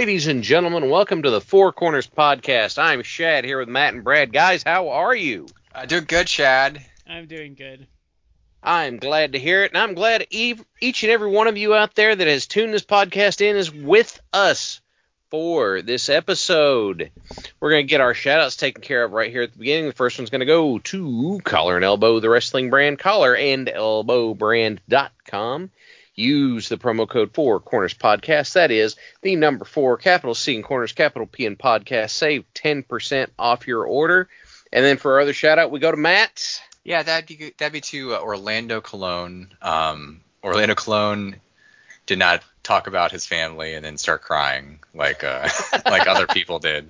Ladies and gentlemen, welcome to the Four Corners Podcast. I'm Shad here with Matt and Brad. Guys, how are you? I do good, Shad. I'm doing good. I'm glad to hear it, and I'm glad each and every one of you out there that has tuned this podcast in is with us for this episode. We're going to get our shout-outs taken care of right here at the beginning. The first one's going to go to Collar and Elbow, the wrestling brand, collarandelbowbrand.com use the promo code for Corners Podcast. That is the number four, capital C and Corners, capital P in Podcast. Save 10% off your order. And then for our other shout out, we go to Matt. Yeah, that'd be good. that'd be to uh, Orlando Colón. Um, Orlando Colón did not talk about his family and then start crying like uh, like other people did,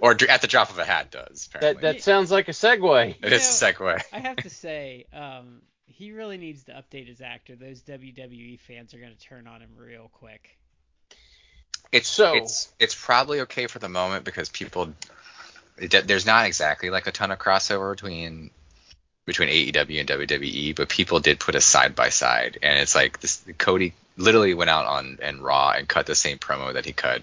or at the drop of a hat does. Apparently. That that sounds like a segue. It is a segue. I have to say, um, he really needs to update his actor. Those WWE fans are going to turn on him real quick. It's so it's it's probably okay for the moment because people it, there's not exactly like a ton of crossover between between AEW and WWE, but people did put a side by side, and it's like this Cody literally went out on and Raw and cut the same promo that he cut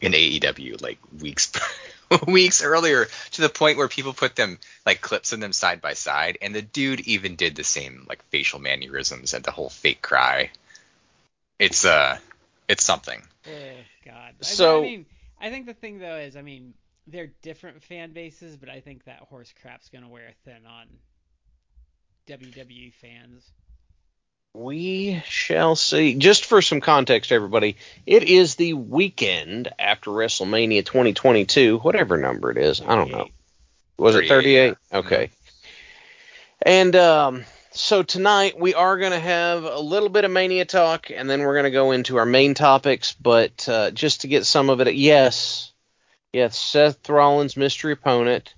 in AEW like weeks weeks earlier to the point where people put them like clips of them side by side, and the dude even did the same like facial mannerisms and the whole fake cry. It's uh, it's something. Oh God. So I mean, I think the thing though is, I mean, they're different fan bases, but I think that horse crap's gonna wear thin on WWE fans. We shall see. Just for some context, everybody, it is the weekend after WrestleMania 2022, whatever number it is. I don't know. Was it 38? Okay. And um, so tonight we are going to have a little bit of Mania talk, and then we're going to go into our main topics. But uh, just to get some of it, yes, yes, Seth Rollins' mystery opponent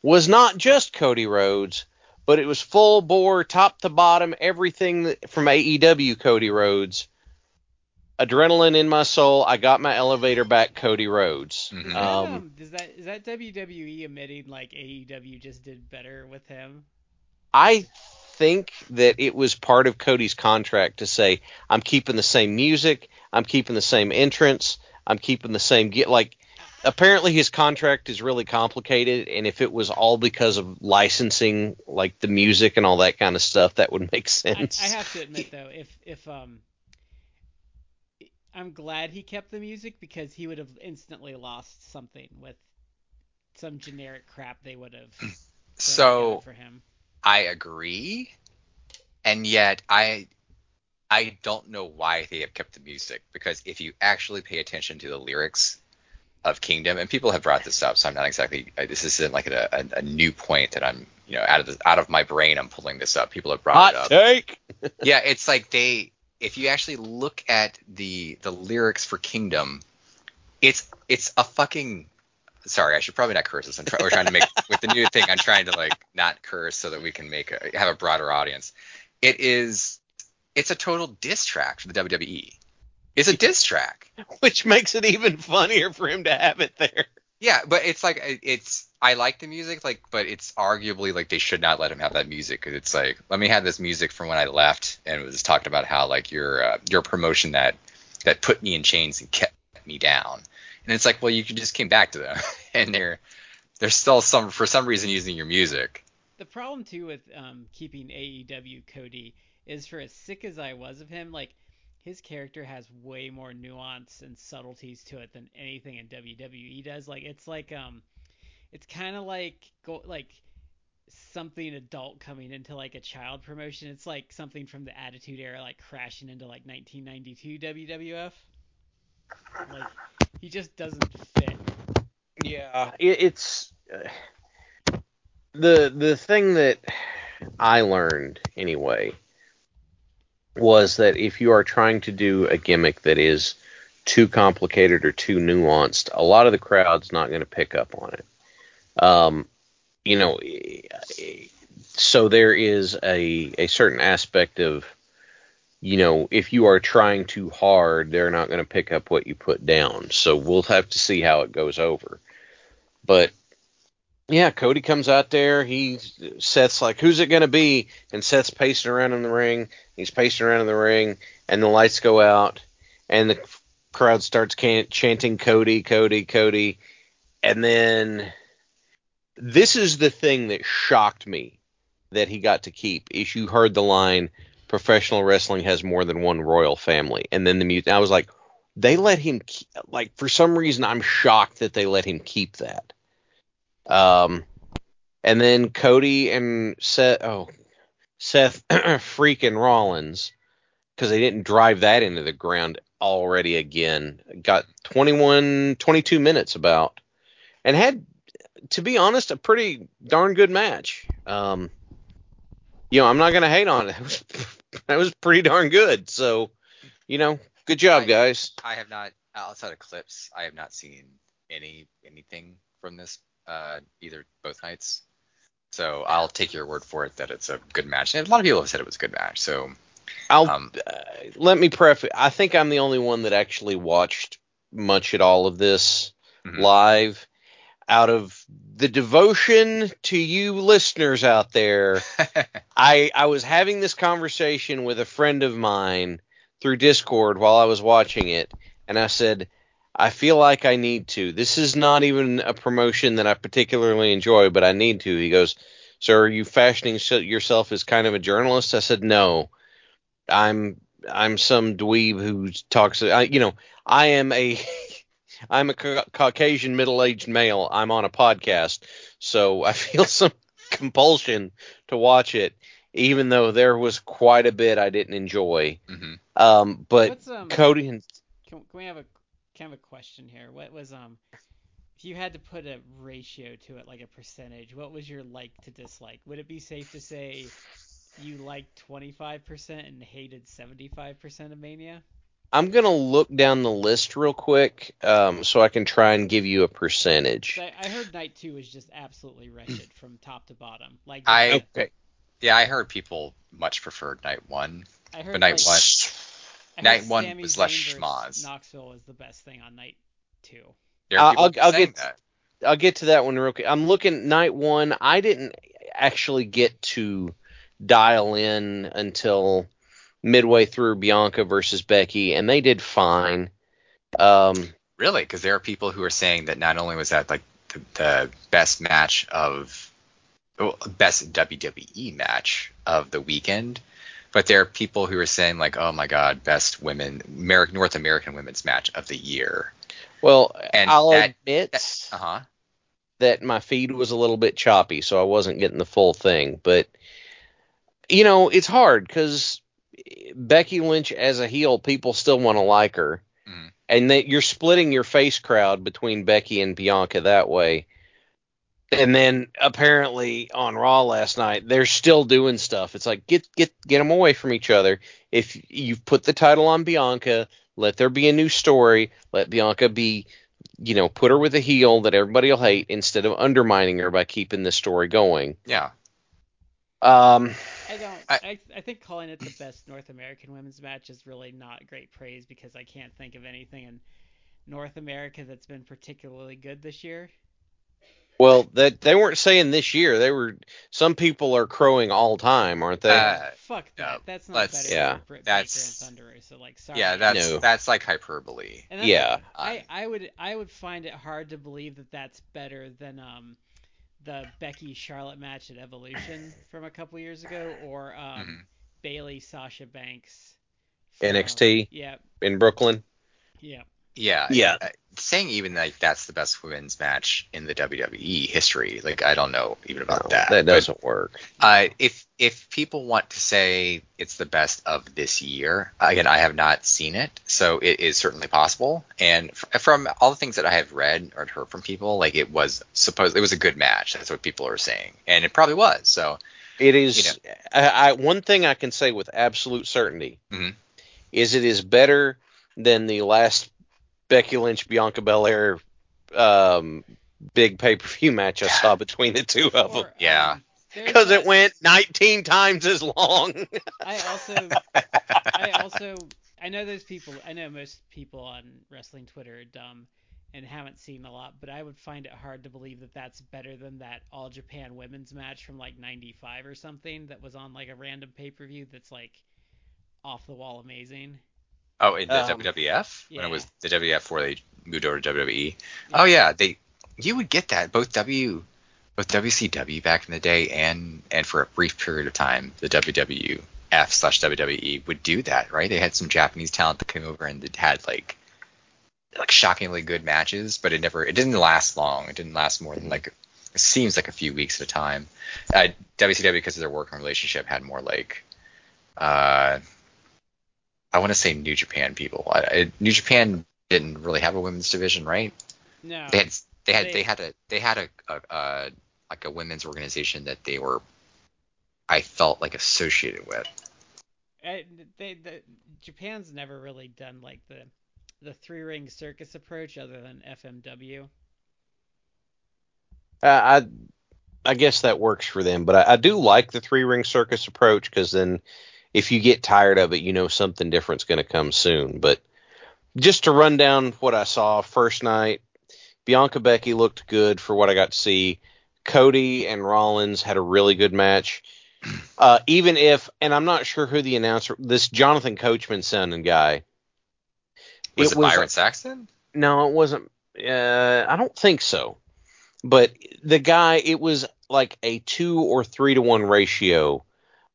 was not just Cody Rhodes but it was full bore, top to bottom, everything from AEW Cody Rhodes. Adrenaline in my soul. I got my elevator back, Cody Rhodes. Mhm. Um, Is that is that WWE admitting like AEW just did better with him? I think that it was part of Cody's contract to say, I'm keeping the same music, I'm keeping the same entrance, I'm keeping the same get like apparently his contract is really complicated and if it was all because of licensing like the music and all that kind of stuff that would make sense. I have to admit though, if if um, I'm glad he kept the music because he would have instantly lost something with some generic crap they would have. So for him. I agree, and yet I I don't know why they have kept the music because if you actually pay attention to the lyrics of Kingdom, and people have brought this up, so I'm not exactly uh, this isn't like a, a, a new point that I'm you know out of the, out of my brain I'm pulling this up. People have brought it Hot up. take. yeah, it's like they if you actually look at the the lyrics for Kingdom, it's it's a fucking sorry, I should probably not curse this. I'm try, we're trying to make with the new thing. I'm trying to like not curse so that we can make a, have a broader audience. It is it's a total diss track for the WWE. It's a diss track. which makes it even funnier for him to have it there. Yeah, but it's like it's I like the music, like, but it's arguably like they should not let him have that music because it's like let me have this music from when I left and it was talking about how like your uh, your promotion that that put me in chains and kept me down, and it's like well you just came back to them and they're they're still some for some reason using your music. The problem too with um, keeping AEW Cody is for as sick as I was of him, like his character has way more nuance and subtleties to it than anything in WWE does. Like it's like um, it's kind of like go like something adult coming into like a child promotion. It's like something from the Attitude Era, like crashing into like 1992 WWF. Like he just doesn't fit. Yeah, it, it's uh, the the thing that I learned anyway was that if you are trying to do a gimmick that is too complicated or too nuanced, a lot of the crowd's not going to pick up on it. Um, you know, so there is a a certain aspect of you know, if you are trying too hard, they're not going to pick up what you put down. So we'll have to see how it goes over. But yeah, Cody comes out there. He Seth's like, "Who's it going to be?" And Seth's pacing around in the ring. He's pacing around in the ring, and the lights go out, and the crowd starts can- chanting Cody, Cody, Cody, and then this is the thing that shocked me that he got to keep. Is you heard the line, "Professional wrestling has more than one royal family," and then the music. I was like, they let him like for some reason I'm shocked that they let him keep that. Um, and then Cody and Seth, oh, Seth freaking Rollins, because they didn't drive that into the ground already again. Got 21, 22 minutes about, and had, to be honest, a pretty darn good match. Um, you know, I'm not gonna hate on it. Was, that was pretty darn good. So, you know, good job, I, guys. I have not outside of clips. I have not seen any anything from this uh, either both nights. So I'll take your word for it that it's a good match. And a lot of people have said it was a good match. So I'll um, uh, let me preface. I think I'm the only one that actually watched much at all of this mm-hmm. live. Out of the devotion to you listeners out there, I I was having this conversation with a friend of mine through Discord while I was watching it, and I said, I feel like I need to. This is not even a promotion that I particularly enjoy, but I need to. He goes, So are you fashioning yourself as kind of a journalist? I said, No. I'm I'm some dweeb who talks. I, you know, I am a I'm a ca- Caucasian middle-aged male. I'm on a podcast, so I feel some compulsion to watch it, even though there was quite a bit I didn't enjoy. Mm-hmm. Um, but um, Cody and can, can we have a kind of a question here? What was um if you had to put a ratio to it, like a percentage, what was your like to dislike? Would it be safe to say you liked 25% and hated 75% of Mania? I'm gonna look down the list real quick, um, so I can try and give you a percentage. I, I heard night two was just absolutely wretched from top to bottom. Like I, okay. yeah, I heard people much preferred night one, I heard but night like, one, night one Sami was less schmoz. Knoxville is the best thing on night two. I'll, I'll, I'll get that. I'll get to that one real quick. I'm looking night one. I didn't actually get to dial in until midway through Bianca versus Becky, and they did fine. Um, really, because there are people who are saying that not only was that like the, the best match of well, best WWE match of the weekend, but there are people who are saying like, oh my god, best women North American women's match of the year. Well, and I'll that, admit that, uh-huh. that my feed was a little bit choppy, so I wasn't getting the full thing. But you know, it's hard because Becky Lynch as a heel, people still want to like her, mm. and that you're splitting your face crowd between Becky and Bianca that way. And then apparently on Raw last night, they're still doing stuff. It's like get get get them away from each other. If you've put the title on Bianca, let there be a new story. Let Bianca be, you know, put her with a heel that everybody will hate instead of undermining her by keeping the story going. Yeah. Um, I don't. I, I, I think calling it the best North American women's match is really not great praise because I can't think of anything in North America that's been particularly good this year. Well, that they weren't saying this year. They were. Some people are crowing all time, aren't they? Uh, Fuck that. that's not better. Yeah. Britt that's Thunder. So like, sorry. Yeah, that's no. that's like hyperbole. That's yeah. I I would I would find it hard to believe that that's better than um the Becky Charlotte match at Evolution from a couple years ago, or um, mm-hmm. Bayley Sasha Banks. From, NXT. Yeah. In Brooklyn. Yeah. Yeah. Yeah. Saying even like that's the best women's match in the WWE history. Like I don't know even about no, that. That doesn't but, work. Uh, if if people want to say it's the best of this year, again, I have not seen it, so it is certainly possible. And f- from all the things that I have read or heard from people, like it was supposed it was a good match. That's what people are saying, and it probably was. So it is. You know. I, I, one thing I can say with absolute certainty mm-hmm. is it is better than the last Becky Lynch Bianca Belair um, big pay per view match I saw between the two of them. yeah. Because it went 19 times as long. I also, I also, I know those people. I know most people on wrestling Twitter are dumb and haven't seen a lot, but I would find it hard to believe that that's better than that All Japan women's match from like '95 or something that was on like a random pay per view that's like off the wall amazing. Oh, in the um, WWF yeah. when it was the WWF before they moved over to WWE. Yeah. Oh yeah, they you would get that both W both WCW back in the day and and for a brief period of time the WWF slash WWE would do that right. They had some Japanese talent that came over and had like like shockingly good matches, but it never it didn't last long. It didn't last more than like it seems like a few weeks at a time. Uh, WCW because of their working relationship had more like uh I want to say New Japan people. I, I, New Japan didn't really have a women's division, right? No. They had they had they, they had a they had a, a, a like a women's organization that they were I felt like associated with. I, they the, Japan's never really done like the the three ring circus approach other than FMW. Uh, I I guess that works for them, but I, I do like the three ring circus approach because then if you get tired of it, you know something different's going to come soon. But just to run down what I saw first night, Bianca Becky looked good for what I got to see. Cody and Rollins had a really good match. Uh, even if, and I'm not sure who the announcer, this Jonathan Coachman sounding guy. Was it, it was, Byron Saxton? No, it wasn't. Uh, I don't think so. But the guy, it was like a two or three to one ratio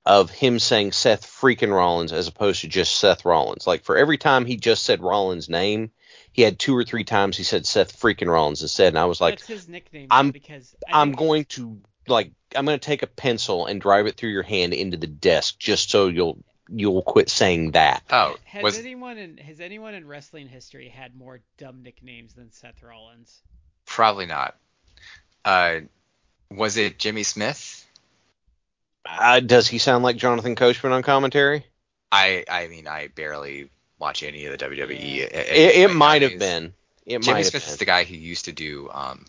of him saying Seth freaking Rollins as opposed to just Seth Rollins. Like for every time he just said Rollins' name, he had two or three times he said Seth freaking Rollins instead, and I was like, That's his nickname. I'm because I am going to like I'm going to take a pencil and drive it through your hand into the desk just so you'll you'll quit saying that. Oh, has was... anyone in has anyone in wrestling history had more dumb nicknames than Seth Rollins? Probably not. Uh, was it Jimmy Smith? Uh, does he sound like Jonathan Coachman on commentary? I I mean I barely watch any of the WWE. Yeah. It, it might have been. It Jimmy Smith been. is the guy who used to do um,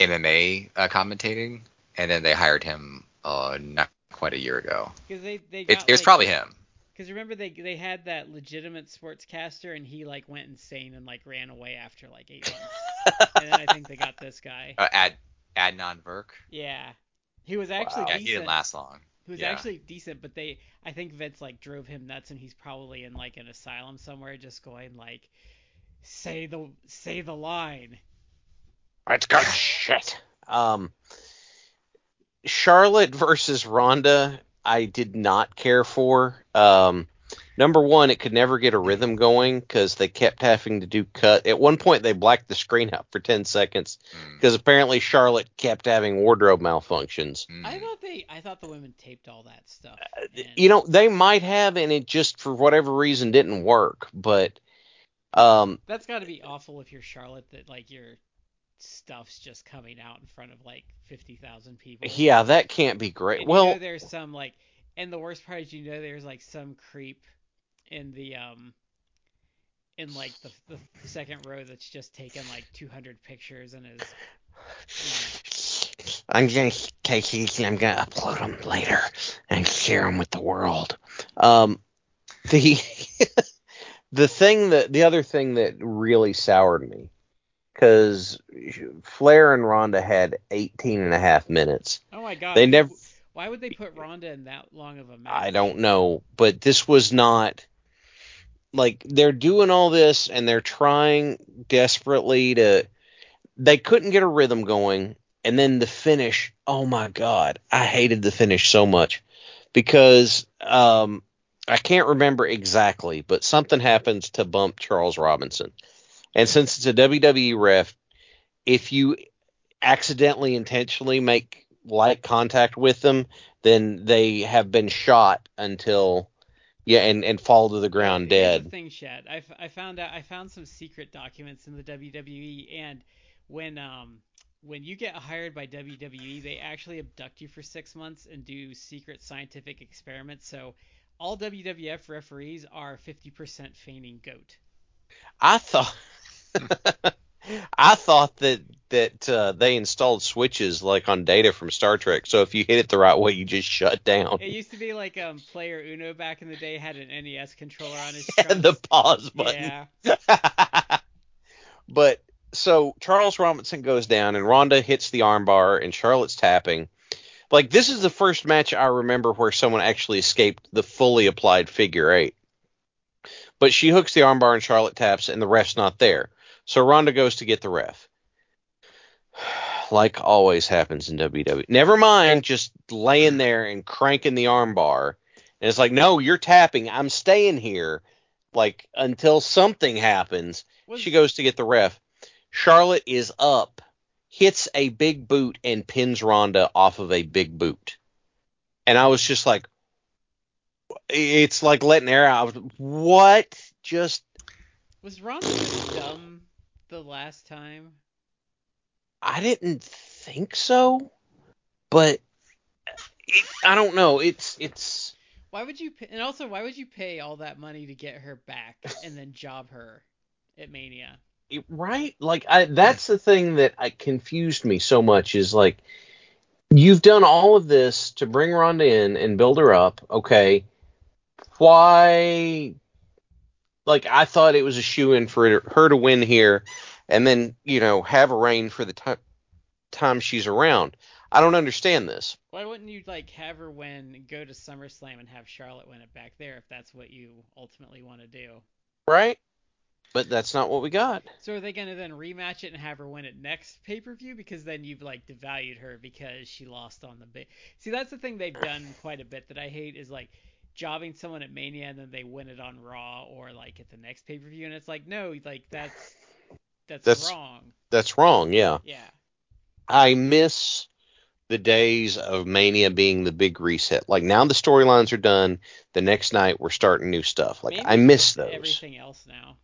MMA uh, commentating, and then they hired him uh, not quite a year ago. Because they, they it, it was like, probably him. Because remember they they had that legitimate sportscaster, and he like went insane and like ran away after like eight months. and then I think they got this guy. Uh, Ad Adnan Virk. Yeah. He was actually wow. yeah, he didn't last long. He was yeah. actually decent, but they I think Vince like drove him nuts, and he's probably in like an asylum somewhere, just going like, say the say the line. It's got shit. Um, Charlotte versus Ronda, I did not care for. Um, Number one, it could never get a rhythm going because they kept having to do cut. At one point, they blacked the screen out for ten seconds because mm. apparently Charlotte kept having wardrobe malfunctions. Mm. I thought they, I thought the women taped all that stuff. Uh, you know, they might have, and it just for whatever reason didn't work. But um, that's got to be awful if you're Charlotte that like your stuff's just coming out in front of like fifty thousand people. Yeah, that can't be great. And well, you know there's some like, and the worst part is you know there's like some creep in the um in like the, the second row that's just taken like 200 pictures and is. You know. I'm gonna take these and I'm gonna upload them later and share them with the world. Um, the the thing that the other thing that really soured me because Flair and Ronda had 18 and a half minutes. Oh my god! They never. Why would they put Ronda in that long of a match? I don't know, but this was not like they're doing all this and they're trying desperately to they couldn't get a rhythm going and then the finish oh my god i hated the finish so much because um i can't remember exactly but something happens to bump charles robinson And since it's a WWE ref, if you accidentally intentionally make light contact with them, then they have been shot until yeah, and and fall to the ground Here's dead. the thing, Shad. I, f- I found out I found some secret documents in the WWE, and when um when you get hired by WWE, they actually abduct you for six months and do secret scientific experiments. So all WWF referees are 50% feigning goat. I thought I thought that that uh, they installed switches like on Data from Star Trek, so if you hit it the right way, you just shut down. It used to be like um player Uno back in the day had an NES controller on his and the pause button. Yeah. but so Charles Robinson goes down and Rhonda hits the armbar and Charlotte's tapping. Like this is the first match I remember where someone actually escaped the fully applied figure eight. But she hooks the armbar and Charlotte taps and the ref's not there. So Ronda goes to get the ref. Like always happens in WWE. Never mind just laying there and cranking the armbar. And it's like, no, you're tapping. I'm staying here. Like until something happens. Was- She goes to get the ref. Charlotte is up, hits a big boot, and pins Ronda off of a big boot. And I was just like, it's like letting air out. What? Just, Was Ronda dumb the last time? I didn't think so, but it, I don't know. It's, it's, Why would you? Pay, and also, why would you pay all that money to get her back and then job her at Mania? it- right? Like, I, that's the thing that I confused me so much is like, you've done all of this to bring Ronda in and build her up. Okay. Why? Like, I thought it was a shoe in for her to win here and then, you know, have a reign for the time time she's around. I don't understand this. Why wouldn't you like have her win, go to SummerSlam, and have Charlotte win it back there if that's what you ultimately want to do? Right? But that's not what we got. So are they gonna then rematch it and have her win it next pay per view? Because then you've like devalued her because she lost on the big. See, that's the thing they've done quite a bit that I hate is like jobbing someone at Mania and then they win it on Raw or like at the next pay per view, and it's like no, like that's that's, That's- wrong. That's wrong, yeah. Yeah. I miss the days of Mania being the big reset. Like now the storylines are done. The next night we're starting new stuff. Like Maybe I miss those. Everything else now.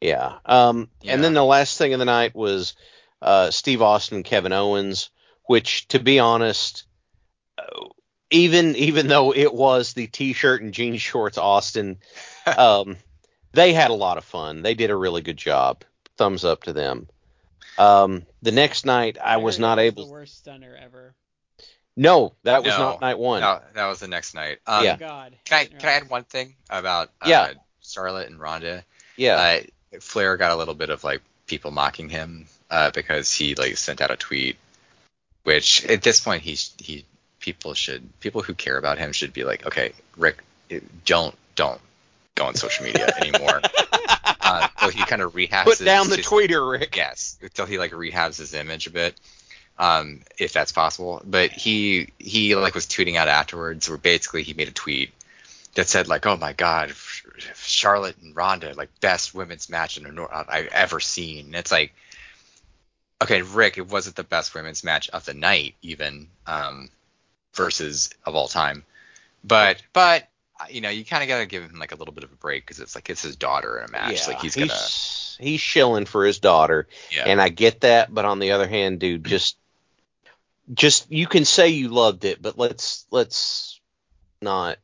Yeah. Um Yeah. and then the last thing of the night was uh Steve Austin and Kevin Owens, which to be honest uh, even even though it was the t-shirt and jean shorts Austin um they had a lot of fun. They did a really good job. Thumbs up to them. Um the next night I was not that able The worst stunner ever. No, that was No. not night 1. No, that was the next night. Um, Yeah. Oh, God. Can I can I add one thing about uh, Yeah. Charlotte and Ronda? Yeah. Uh, Flair got a little bit of like people mocking him uh, because he like sent out a tweet, which at this point he's he people should people who care about him should be like, okay, Rick, don't don't go on social media anymore. uh, so he kind of rehabs. Put his- down the his- tweeter, Rick. Yes, until he like rehabs his image a bit, um, if that's possible. But he he like was tweeting out afterwards, where basically he made a tweet that said like, "Oh my God, Charlotte and Ronda, like best women's match in a nor- I've ever seen." And it's like, okay, Rick, it wasn't the best women's match of the night, even um, versus of all time, but but. You know, you kind of gotta give him like a little bit of a break because it's like it's his daughter in a match. like he's gonna, he's, he's shilling for his daughter, yeah. and I get that. But on the other hand, dude, just just you can say you loved it, but let's let's not.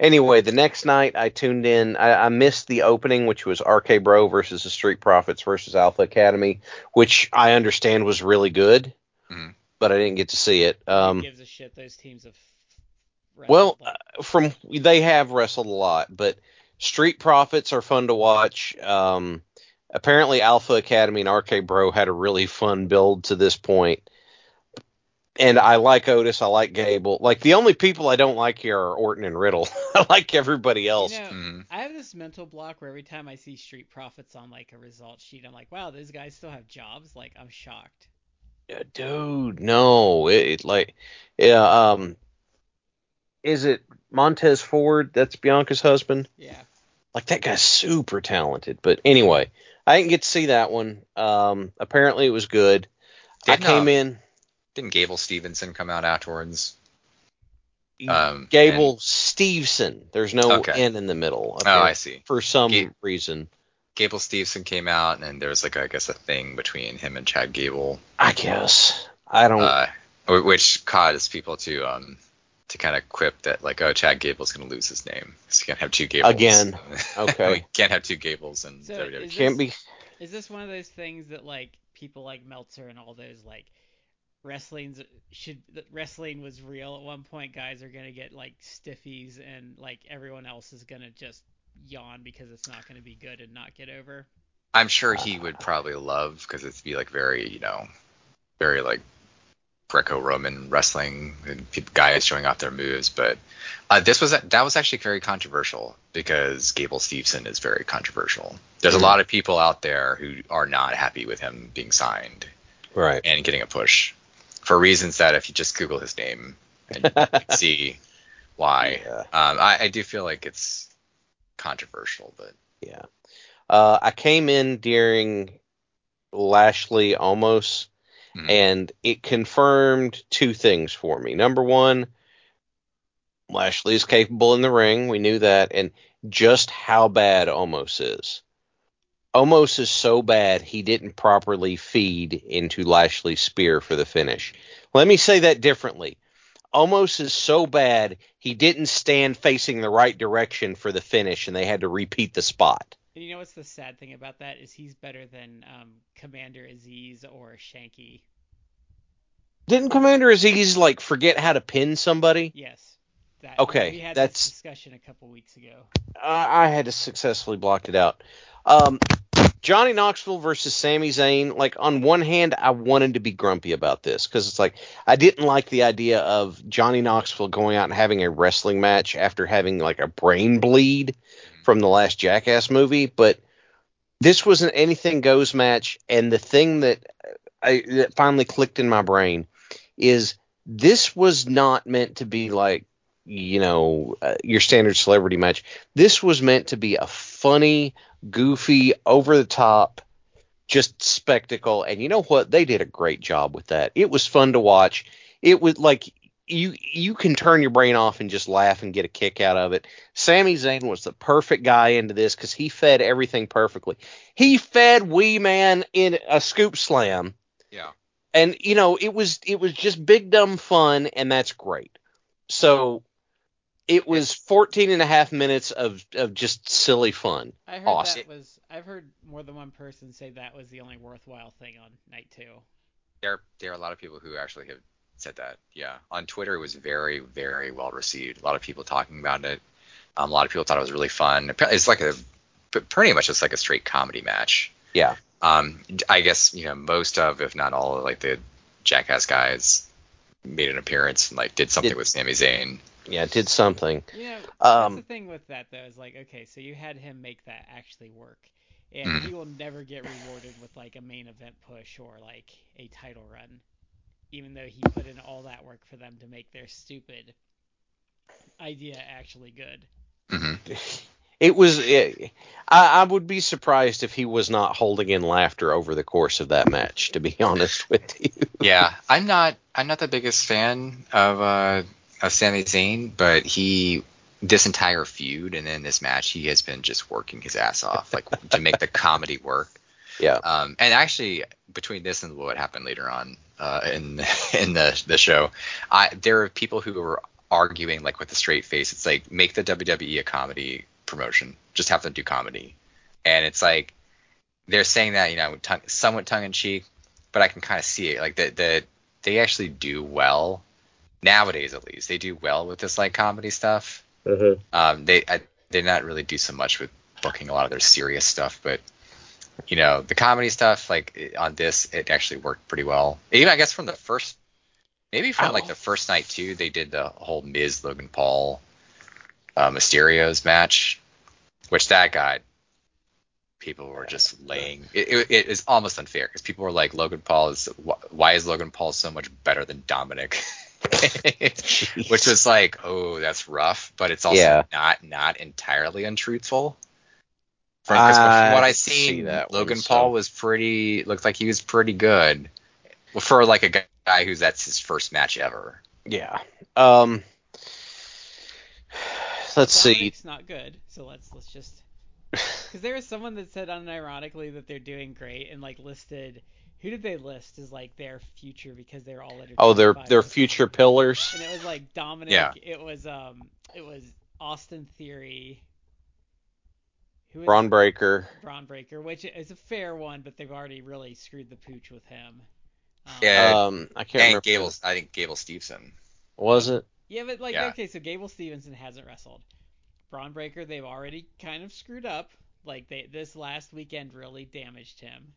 Anyway, the next night I tuned in. I, I missed the opening, which was RK Bro versus the Street Profits versus Alpha Academy, which I understand was really good, Mhm. But I didn't get to see it. Who Um, gives a shit? Those teams have. Well, wrestled, from they have wrestled a lot, but Street Profits are fun to watch. Um, apparently, Alpha Academy and RK Bro had a really fun build to this point. And I like Otis. I like Gable. Like the only people I don't like here are Orton and Riddle. I like everybody else. You know, Mhm. I have this mental block where every time I see Street Profits on like a result sheet, I'm like, wow, those guys still have jobs. Like, I'm shocked. Dude, no, it, it like, yeah, um, is it Montez Ford? That's Bianca's husband. Yeah. Like that guy's super talented. But anyway, I didn't get to see that one. Um, apparently it was good. Didn't, I came um, in. Didn't Gable Stevenson come out afterwards? Um, Gable and- Steveson. There's no Okay. N in the middle. Oh, I see. For some Ga- reason, Gable Stevenson came out, and there was like I guess a thing between him and Chad Gable, I guess I don't. uh, which caused people to um to kind of quip that like oh Chad Gable's gonna lose his name because you can't have two Gables Again. Okay. we can't have two Gables in So WWE. is can't be. Is this one of those things that like people like Meltzer and all those like wrestling's should that wrestling was real at one point? Guys are gonna get like stiffies and like everyone else is gonna just yawn because it's not gonna be good and not get over. I'm sure he would probably love because it'd be like very, you know, very like Greco-Roman wrestling and guys showing off their moves. But uh, this was that was actually very controversial because Gable Steveson is very controversial. There's Mhm. a lot of people out there who are not happy with him being signed Right. and getting a push for reasons that if you just Google his name and see why. Yeah. Um, I, I do feel like it's controversial, but Yeah. Uh, I came in during Lashley Omos, Mhm. and it confirmed two things for me. Number one, Lashley is capable in the ring. We knew that, and just how bad Omos is. Omos is so bad he didn't properly feed into Lashley's spear for the finish. Let me say that differently. Omos is so bad he didn't stand facing the right direction for the finish, and they had to repeat the spot. And you know what's the sad thing about that is he's better than um, Commander Aziz or Shanky. Didn't Commander Aziz like forget how to pin somebody? Yes. That, Okay, We had that's- discussion a couple weeks ago. I, I had to successfully block it out. Um, Johnny Knoxville versus Sami Zayn. Like on one hand, I wanted to be grumpy about this because it's like I didn't like the idea of Johnny Knoxville going out and having a wrestling match after having like a brain bleed from the last Jackass movie. But this was an anything goes match, and the thing that uh, I that finally clicked in my brain is this was not meant to be like you know uh, your standard celebrity match. This was meant to be a funny, goofy, over the top, just spectacle. And you know what? They did a great job with that. It was fun to watch. It was like you you can turn your brain off and just laugh and get a kick out of it. Sami Zayn was the perfect guy into this because he fed everything perfectly. He fed Wee Man in a scoop slam yeah. and you know it was it was just big dumb fun and that's great so it was 14 and a half minutes of of just silly fun I heard Awesome. that was. I've heard more than one person say that was the only worthwhile thing on night two. there there are a lot of people who actually have said that. Yeah, on Twitter it was very very well received. A lot of people talking about it. Um, a lot of people thought it was really fun. Apparently It's like a pretty much just like a straight comedy match. yeah Um, I guess you know most of, if not all, of like the Jackass guys made an appearance and like did something Did- with Sami Zayn. Yeah it did something You know, Um, that's the thing with that though is like, okay, so you had him make that actually work, and Mhm. he will never get rewarded with like a main event push or like a title run, even though he put in all that work for them to make their stupid idea actually good. hmm it was it, I, I would be surprised if he was not holding in laughter over the course of that match to be honest with you Yeah, I'm not I'm not the biggest fan of uh of Sami Zayn, but he this entire feud and then this match he has been just working his ass off like to make the comedy work. yeah Um, and actually, between this and what happened later on uh, in in the the show, I there are people who were arguing like with a straight face. It's like make the WWE a comedy promotion, just have them do comedy, and it's like they're saying that you know tongue, somewhat tongue in cheek, but I can kind of see it like that that they actually do well nowadays at least they do well with this like comedy stuff. Um, they I, they not really do so much with booking a lot of their serious stuff, but you know the comedy stuff like on this it actually worked pretty well. Even I guess from the first, maybe from like the first night too, they did the whole Miz Logan Paul, uh, Mysterio's match, which that got people were just laying. It, it, it is almost unfair because people were like Logan Paul is why is Logan Paul so much better than Dominic? which was like, oh, that's rough, but it's also Yeah. not not entirely untruthful. From, I from what I see seen, that one, Logan so- Paul was pretty. Looked like he was pretty good. For like a guy- guy who's that's his first match ever. Yeah. Um. Let's see. It's not good, so let's let's just because there was someone that said unironically that they're doing great and like listed who did they list as like their future because they're all under Oh, they're 25 they're or future pillars. and it was like Dominic. Yeah. It was um it was Austin Theory. Who Bron Breakker. Bron Breakker, which is a fair one, but they've already really screwed the pooch with him. Um, Yeah. Um, I can't And remember. Gable, I think Gable Stevenson. Was it? Yeah, but like Yeah. okay, so Gable Stevenson hasn't wrestled. Bron Breakker, they've already kind of screwed up. Like they this last weekend really damaged him.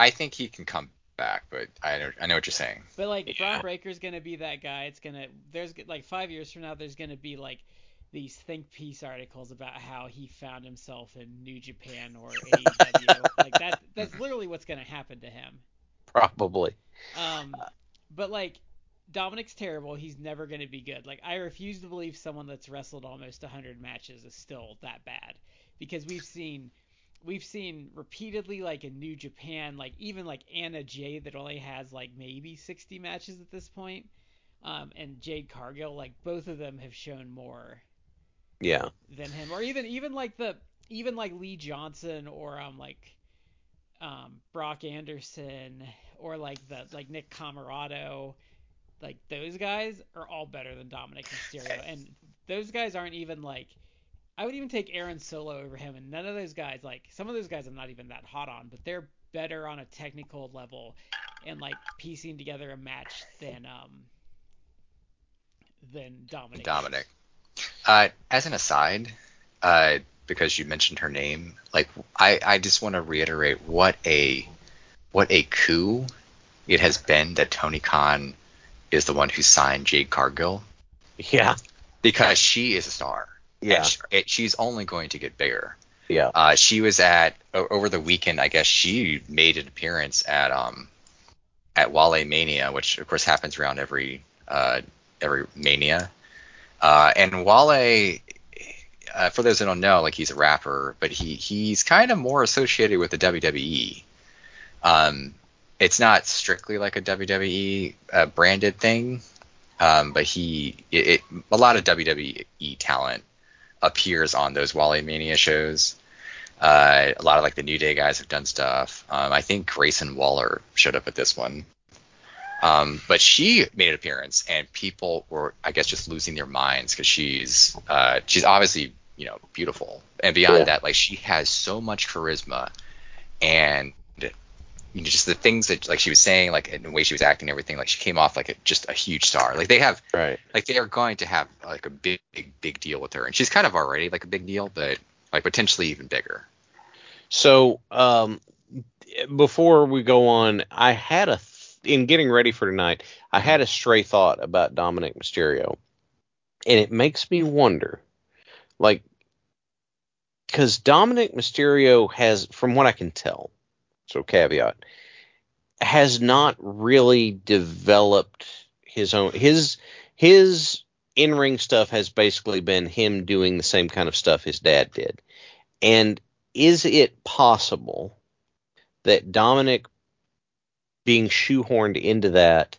I think he can come back, but I know, I know what you're saying. But like Yeah. Bron Breakker's gonna be that guy. It's gonna there's like five years from now there's gonna be like these think piece articles about how he found himself in New Japan or AEW. like that that's literally what's gonna happen to him. Probably. Um, but like Dominic's terrible. He's never going to be good. Like I refuse to believe someone that's wrestled almost 100 matches is still that bad because we've seen we've seen repeatedly like in New Japan, like even like Anna Jay that only has like maybe 60 matches at this point. Um, and Jade Cargill, like both of them have shown more Yeah. than him, or even even like the even like Lee Johnson or um like um Brock Anderson or like the like Nick Comoroto, like those guys are all better than Dominic Mysterio, and those guys aren't even like. I would even take Aaron Solo over him, and none of those guys like some of those guys I'm not even that hot on, but they're better on a technical level and like piecing together a match than um than Dominic. Dominic. Uh, as an aside, uh, because you mentioned her name, like I, I just want to reiterate what a what a coup it has been that Tony Khan is the one who signed Jade Cargill Yeah. because she is a star. Yeah. It, she's only going to get bigger. Yeah. Uh, she was at over the weekend. I guess she made an appearance at um at Wale Mania, which of course happens around every uh, every Mania. Uh, and Wale, uh, for those that don't know, like he's a rapper, but he he's kind of more associated with the WWE. Um, it's not strictly like a WWE uh, branded thing, um, but he it, it a lot of WWE talent appears on those Wale Mania shows. Uh, a lot of like the New Day guys have done stuff. Um, I think Grayson Waller showed up at this one. Um, but she made an appearance, and people were, I guess, just losing their minds because she's, uh, she's obviously, you know, beautiful, and beyond Yeah. that, like she has so much charisma, and you know, just the things that, like she was saying, like and the way she was acting, and everything, like she came off like a, just a huge star. Like they have, Right. like they are going to have like a big, big, big deal with her, and she's kind of already like a big deal, but like potentially even bigger. So, um, before we go on, I had a th- in getting ready for tonight, I had a stray thought about Dominic Mysterio, and it makes me wonder, like, because Dominic Mysterio has, from what I can tell, so caveat, has not really developed his own his his in ring stuff has basically been him doing the same kind of stuff his dad did, and is it possible that Dominic being shoehorned into that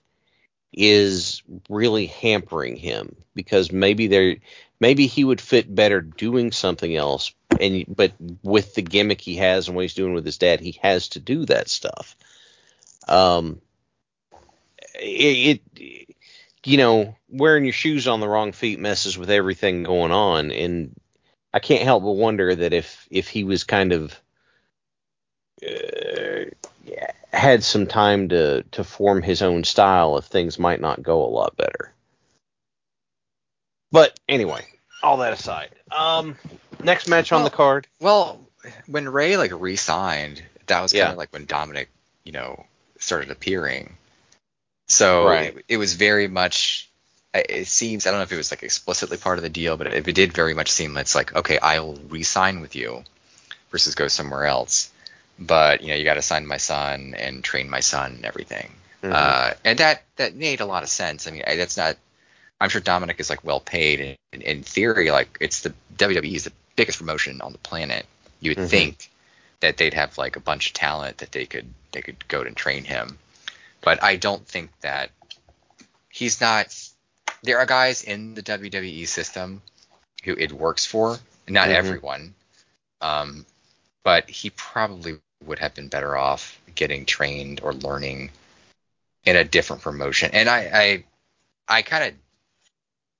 is really hampering him? Because maybe there maybe he would fit better doing something else and but with the gimmick he has and what he's doing with his dad he has to do that stuff um it, it you know wearing your shoes on the wrong feet messes with everything going on and I can't help but wonder that if if he was kind of uh, had some time to to form his own style, if things might not go a lot better. But anyway, all that aside, um, next match on the card. Well, when Rey like re-signed, that was kind Yeah. of like when Dominic, you know, started appearing. So Right. it, it was very much. it- seems I don't know if it was like explicitly part of the deal, but it, it did very much seem it's like okay, I'll re-sign with you versus go somewhere else. But you know, you got to sign my son and train my son and everything. Mhm. Uh, and that that made a lot of sense. I mean, I- that's not. I'm sure Dominic is like well paid, and in, theory, like it's the WWE is the biggest promotion on the planet. You'd mm-hmm. think that they'd have like a bunch of talent that they could they could go and train him. But I don't think that he's not there are guys in the WWE system who it works for, not mm-hmm. everyone. Um, but he probably would have been better off getting trained or learning in a different promotion. And I I, I kind of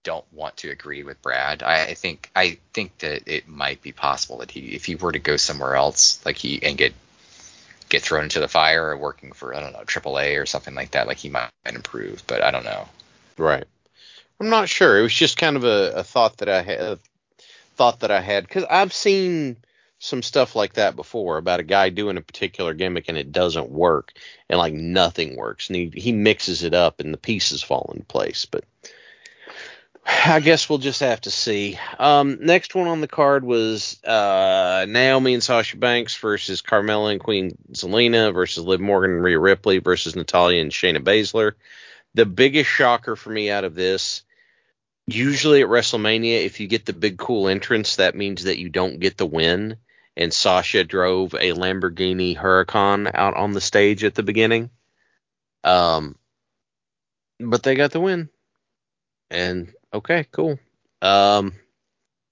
don't want to agree with Brad. I, I, think I think that it might be possible that he if he were to go somewhere else, like he and get get thrown into the fire or working for I don't know AAA or something like that, like he might improve. But I don't know. Right. I'm not sure. It was just kind of a, a thought that I had thought that I had because I've seen some stuff like that before about a guy doing a particular gimmick and it doesn't work and like nothing works and he, he mixes it up and the pieces fall into place. But I guess we'll just have to see. Um, next one on the card was uh, Naomi and Sasha Banks versus Carmella and Queen Zelina versus Liv Morgan and Rhea Ripley versus Natalya and Shayna Baszler. The biggest shocker for me out of this, usually at WrestleMania, if you get the big cool entrance, that means that you don't get the win. And Sasha drove a Lamborghini Huracan out on the stage at the beginning. Um, but they got the win. And okay, cool. Um,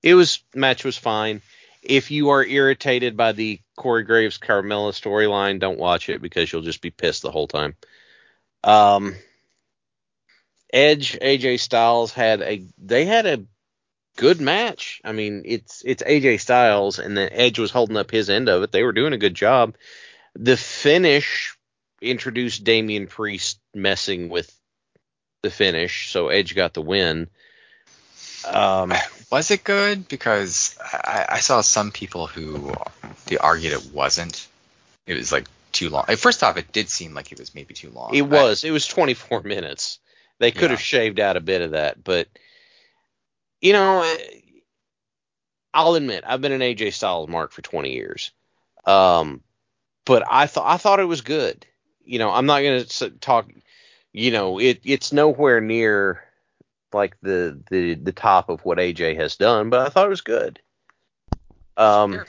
it was match was fine. If you are irritated by the Corey Graves Carmella storyline, don't watch it because you'll just be pissed the whole time. Um, Edge AJ Styles had a they had a good match. I mean, it's it's AJ Styles and then Edge was holding up his end of it. They were doing a good job. The finish introduced Damian Priest messing with the finish, so Edge got the win. Um, was it good? Because I, I, saw some people who they argued it wasn't. It was like too long. First off, it did seem like it was maybe too long. It was. I, it was 24 minutes. They could yeah. have shaved out a bit of that, but you know, I'll admit I've been an AJ Styles mark for 20 years. Um, but I thought I thought it was good. You know, I'm not going to talk. You know, it it's nowhere near like the the the top of what AJ has done, but I thought it was good. Um, there,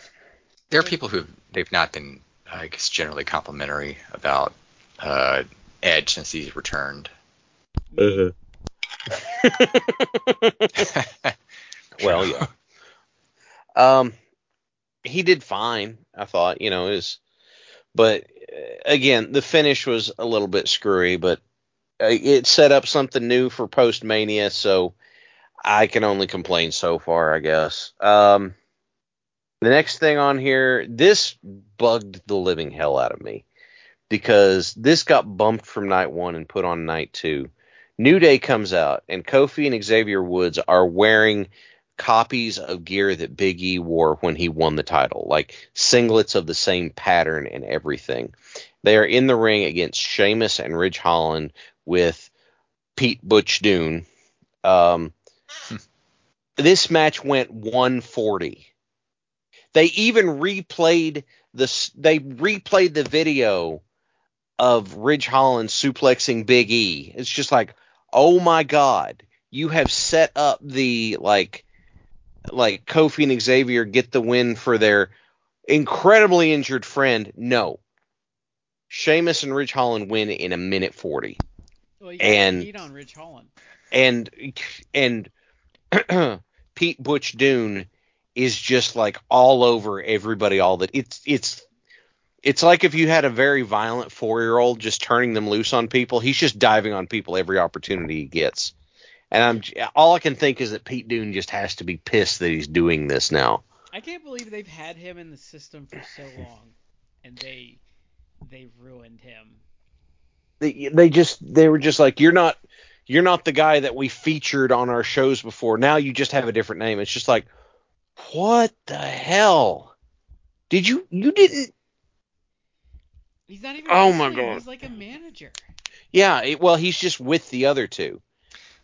there are people who they've not been, I guess, generally complimentary about uh, Edge since he's returned. Uh-huh. well, yeah. Um, he did fine. I thought, you know, is, but uh, again, the finish was a little bit screwy, but it set up something new for post Mania, so I can only complain so far, I guess. Um, the next thing on here, this bugged the living hell out of me because this got bumped from night one and put on night two. New Day comes out, and Kofi and Xavier Woods are wearing copies of gear that Big E wore when he won the title, like singlets of the same pattern and everything. They are in the ring against Sheamus and Ridge Holland with Pete Butch Dunne. Um, this match went 140. They even replayed the they replayed the video of Ridge Holland suplexing Big E. It's just like, oh my god, you have set up the like like Kofi and Xavier get the win for their incredibly injured friend. No. Sheamus and Ridge Holland win in a minute 40. Well, and heat on Ridge Holland. And and Pete Butch Dunne is just like all over everybody. All that it's it's it's like if you had a very violent four year old just turning them loose on people. He's just diving on people every opportunity he gets. And I'm all I can think is that Pete Dunne just has to be pissed that he's doing this now. I can't believe they've had him in the system for so long, and they they ruined him they they just they were just like you're not you're not the guy that we featured on our shows before. Now you just have a different name. It's just like what the hell? Did you you didn't He's not even Oh my god. He's like a manager. Yeah, it, well he's just with the other two.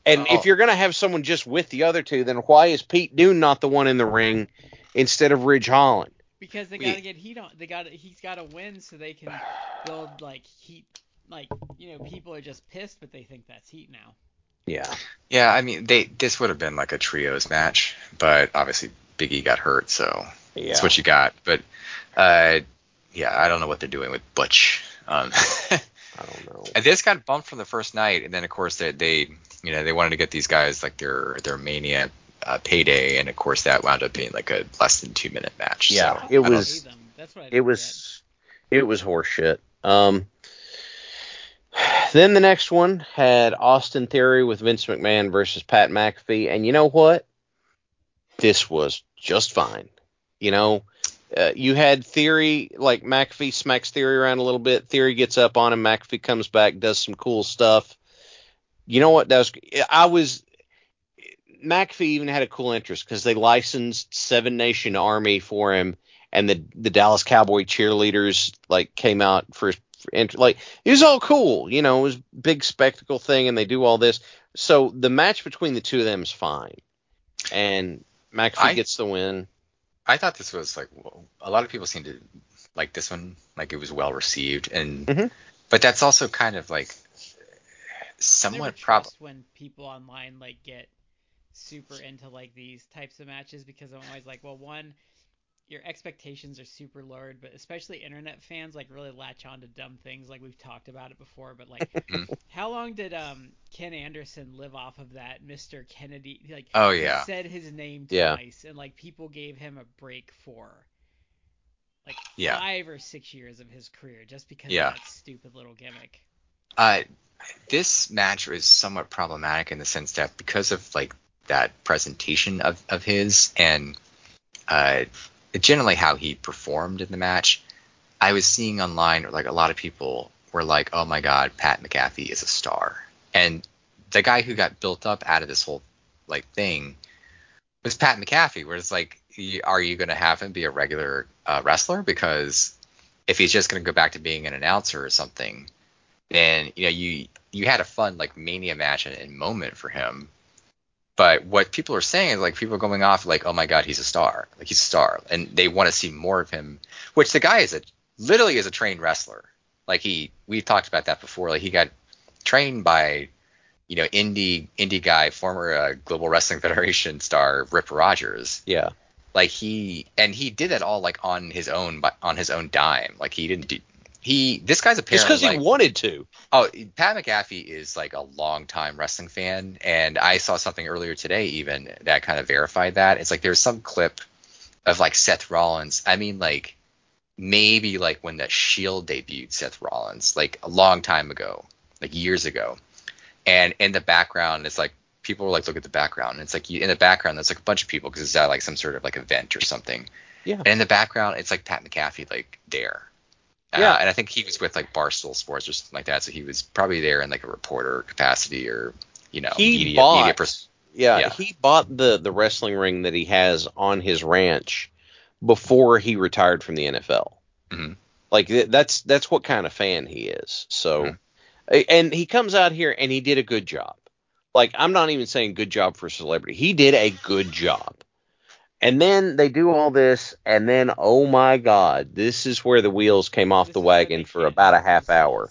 And oh. if you're going to have someone just with the other two, then why is Pete Dunne not the one in the ring instead of Ridge Holland? Because they got to get heat on. They got he's got to win so they can build like heat like you know people are just pissed, but they think that's heat now. Yeah. Yeah, I mean they this would have been like a trios match, but obviously Biggie got hurt, so Yeah. That's what you got. But uh, yeah, I don't know what they're doing with Butch. Um, I don't know. this got bumped from the first night, and then of course they, they you know they wanted to get these guys like their their mania uh, payday, and of course that wound up being like a less than two minute match. Yeah, so, it I don't- was- Them. That's what It was it was horseshit. Um then the next one had Austin Theory with Vince McMahon versus Pat McAfee, and you know what? This was just fine. You know, uh, you had Theory like McAfee smacks Theory around a little bit. Theory gets up on him. McAfee comes back, does some cool stuff. You know what? That was I was McAfee even had a cool interest because they licensed Seven Nation Army for him, and the the Dallas Cowboy cheerleaders like came out for, for int- like it was all cool, you know, it was big spectacle thing, and they do all this. So the match between the two of them is fine, and McAfee I- gets the win. I thought this was like a lot of people seem to like this one, like it was well received, and Mhm. but that's also kind of like somewhat prob. trust when people online like get super into like these types of matches because I'm always like, well, one, your expectations are super lowered, but especially internet fans like really latch on to dumb things. Like we've talked about it before, but like, Mhm. how long did um Ken Anderson live off of that Mr. Kennedy? Like, Oh he yeah, said his name Yeah. twice, and like people gave him a break for like Yeah. five or six years of his career just because Yeah. of that stupid little gimmick. uh, this match was somewhat problematic in the sense that because of like that presentation of of his and uh generally how he performed in the match, I was seeing online like a lot of people were like, "Oh my God, Pat McAfee is a star," and the guy who got built up out of this whole like thing was Pat McAfee. Where it's like, are you going to have him be a regular uh, wrestler? Because if he's just going to go back to being an announcer or something, then you know you you had a fun like mania match and, and moment for him. But what people are saying is like people are going off like, oh my god, he's a star, like he's a star, and they want to see more of him. Which the guy is a literally is a trained wrestler. Like he, we've talked about that before. Like he got trained by, you know, indie indie guy, former uh, Global Wrestling Federation star Rip Rogers. Yeah, Like he and he did that all like on his own, but on his own dime. Like he didn't do. He this guy's just apparently because like, he wanted to. Oh, Pat McAfee is like a long-time wrestling fan, and I saw something earlier today even that kind of verified that. It's like there's some clip of like Seth Rollins. I mean, like maybe like when the Shield debuted Seth Rollins, like a long time ago, like years ago, and in the background it's like people were like look at the background, and it's like you, in the background there's like a bunch of people because it's at like some sort of like event or something. Yeah. And in the background it's like Pat McAfee like there. Yeah. Uh, and I think he was with like Barstool Sports or something like that, so he was probably there in like a reporter capacity or you know He media, bought- media pers- Yeah, Yeah. he bought the the wrestling ring that he has on his ranch before he retired from the NFL. Mhm. Like th- that's that's what kind of fan he is. So, Mhm. and he comes out here and he did a good job. Like I'm not even saying good job for celebrity. He did a good job. And then they do all this, and then oh my God, this is where the wheels came off This the wagon for about a half hour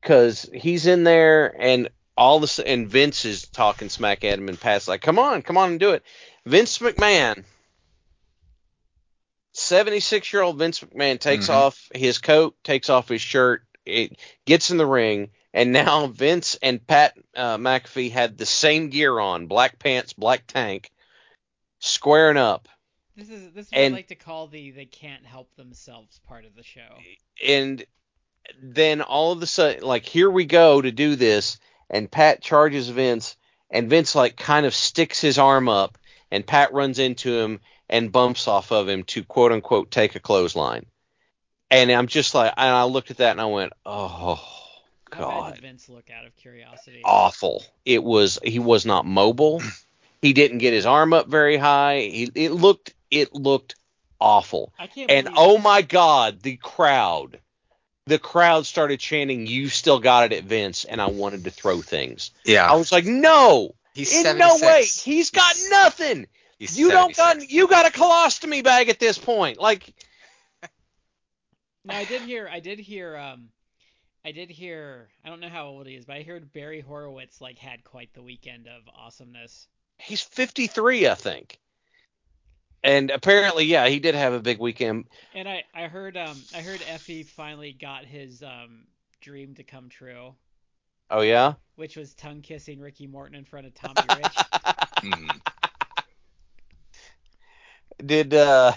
because he's in there and all this and Vince is talking smack at him and Pat's like, "Come on, come on and do it." Vince McMahon, seventy-six-year-old Vince McMahon takes Mhm. off his coat, takes off his shirt, it gets in the ring, and now Vince and Pat uh, McAfee had the same gear on, black pants, black tank, squaring up. This is this is what And- I like to call the they can't help themselves part of the show. and then all of a sudden, like, here we go to do this, and Pat charges Vince, and Vince like kind of sticks his arm up, and Pat runs into him and bumps off of him to quote unquote take a clothesline. And I'm just like, and I looked at that and I went, oh How bad god, did Vince look out of curiosity? awful. It was he was not mobile. He didn't get his arm up very high. He, it looked it looked awful. I can't And believe oh my God, the crowd. The crowd started chanting, You still got it at Vince. And I wanted to throw things. Yeah, I was like, No, he's in no way. He's got nothing. He's You don't got you got a colostomy bag at this point. Like No, I did hear. I did hear. Um, I did hear. I don't know how old he is, but I heard Barry Horowitz like had quite the weekend of awesomeness. He's fifty three, I think. And apparently, yeah, he did have a big weekend. And I, I heard um I heard Effy finally got his um dream to come true. Oh yeah. Which was tongue kissing Ricky Morton in front of Tommy Rich. Mm. Did uh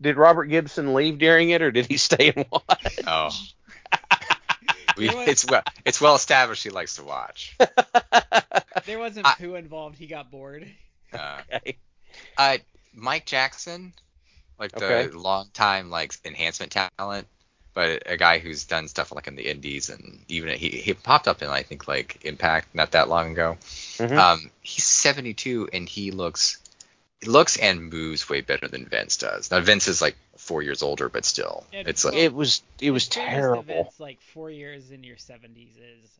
did Robert Gibson leave during it, or did he stay and watch? Oh. We, it's well it's well established he likes to watch. there wasn't I- poo involved. He got bored. Uh, Okay. uh, Mike Jackson, like the Okay. long time like enhancement talent, but a guy who's done stuff like in the Indies and even he he popped up in I think like Impact not that long ago. Mhm. Um, he's 72 and he looks looks and moves way better than Vince does. Now Vince is like four years older, but still, Yeah, it's like It was it was In fairness to terrible. Vince, like four years in your 70s is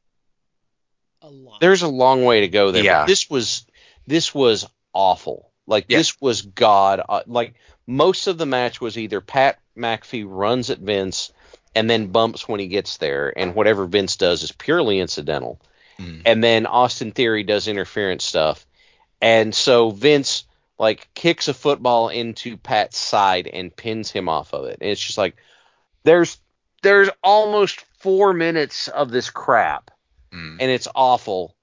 a lot. There's a long way to go there. Yeah. But this was this was awful. Like Yeah. this was god. Uh, like most of the match was either Pat McAfee runs at Vince and then bumps when he gets there, and whatever Vince does is purely incidental. Mm. And then Austin Theory does interference stuff, and so Vince like kicks a football into Pat's side and pins him off of it. And it's just like there's there's almost four minutes of this crap mm, and it's awful.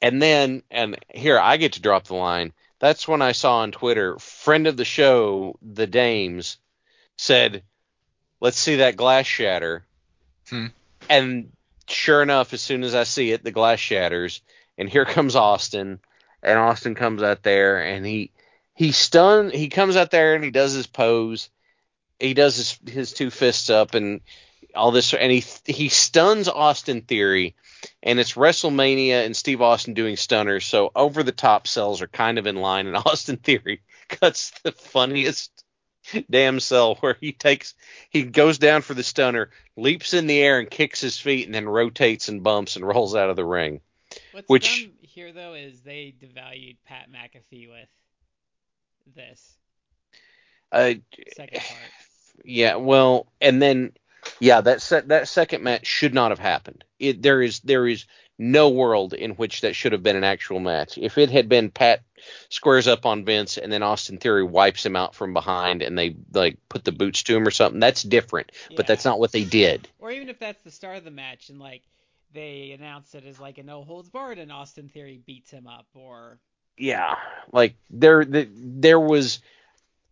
And then, and here I get to drop the line. That's when I saw on Twitter, friend of the show, the Dames, said, "Let's see that glass shatter." Hmm. And sure enough, as soon as I see it, the glass shatters, and here comes Austin, and Austin comes out there, and he he stun. He comes out there and he does his pose. He does his his two fists up and all this, and he he stuns Austin Theory and it's WrestleMania and Steve Austin doing stunners, so over the top sells are kind of in line, and Austin Theory cuts the funniest damn sell where he takes he goes down for the stunner, leaps in the air and kicks his feet, and then rotates and bumps and rolls out of the ring. What's which- here though is they devalued Pat McAfee with this Uh, second part. Yeah, well, and then yeah, that se- that second match should not have happened. It there is there is no world in which that should have been an actual match. If it had been Pat squares up on Vince and then Austin Theory wipes him out from behind and they like put the boots to him or something, that's different. But that's not what they did. Or even if that's the start of the match and like they announce it as like a no holds barred and Austin Theory beats him up or Yeah, like there the, there was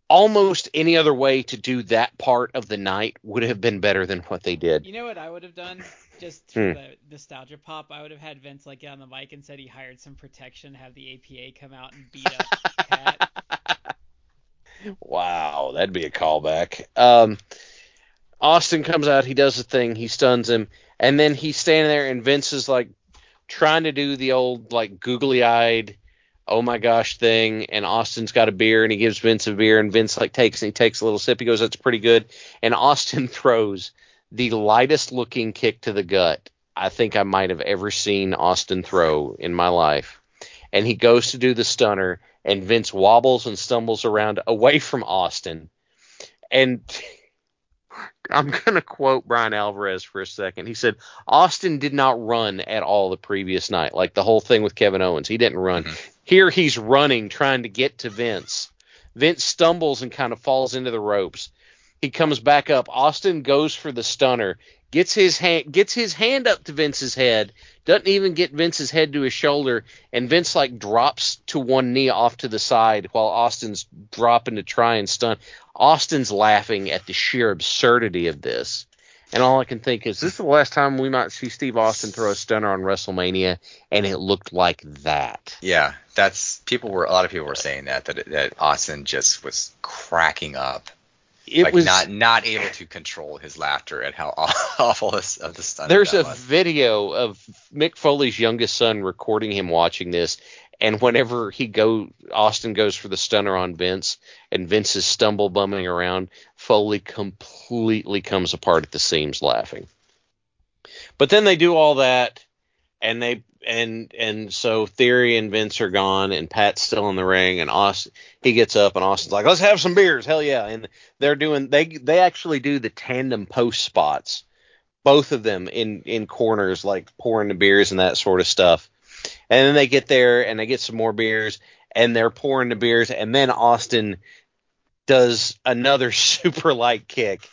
almost any other way to do that part of the night would have been better than what they did. you know what I would have done just for Hmm. the nostalgia pop I would have had Vince like get on the mic and said he hired some protection have the APA come out and beat up. Wow, that'd be a callback. Um, Austin comes out, he does the thing, he stuns him, and then he's standing there, and Vince is like trying to do the old like googly eyed, oh my gosh thing, and Austin's got a beer, and he gives Vince a beer, and Vince like takes and he takes a little sip, he goes, that's pretty good, and Austin throws the lightest looking kick to the gut I think I might have ever seen Austin throw in my life, and he goes to do the stunner and Vince wobbles and stumbles around away from Austin. And I'm going to quote Bryan Alvarez for a second. He said, Austin did not run at all the previous night, like the whole thing with Kevin Owens. He didn't run. Mm-hmm. Here he's running, trying to get to Vince. Vince stumbles and kind of falls into the ropes. He comes back up. Austin goes for the stunner, gets his hand gets his hand up to Vince's head, doesn't even get Vince's head to his shoulder, and Vince like drops to one knee off to the side while Austin's dropping to try and stun. Austin's laughing at the sheer absurdity of this. And all I can think is this is the last time we might see Steve Austin throw a stunner on WrestleMania, and it looked like that. Yeah, that's people were a lot of people were saying that that that Austin just was cracking up, It like was not not able to control his laughter at how awful this of the stunt. There's that a was. video of Mick Foley's youngest son recording him watching this, and whenever he go, Austin goes for the stunner on Vince, and Vince is stumble bumming around. Foley completely comes apart at the seams laughing. But then they do all that, and they and and so Theory and Vince are gone, and Pat's still in the ring, and Austin he gets up, and Austin's like, "Let's have some beers, hell yeah!" And they're doing they they actually do the tandem post spots both of them in in corners like pouring the beers and that sort of stuff and then they get there and they get some more beers and they're pouring the beers, and then Austin does another super light kick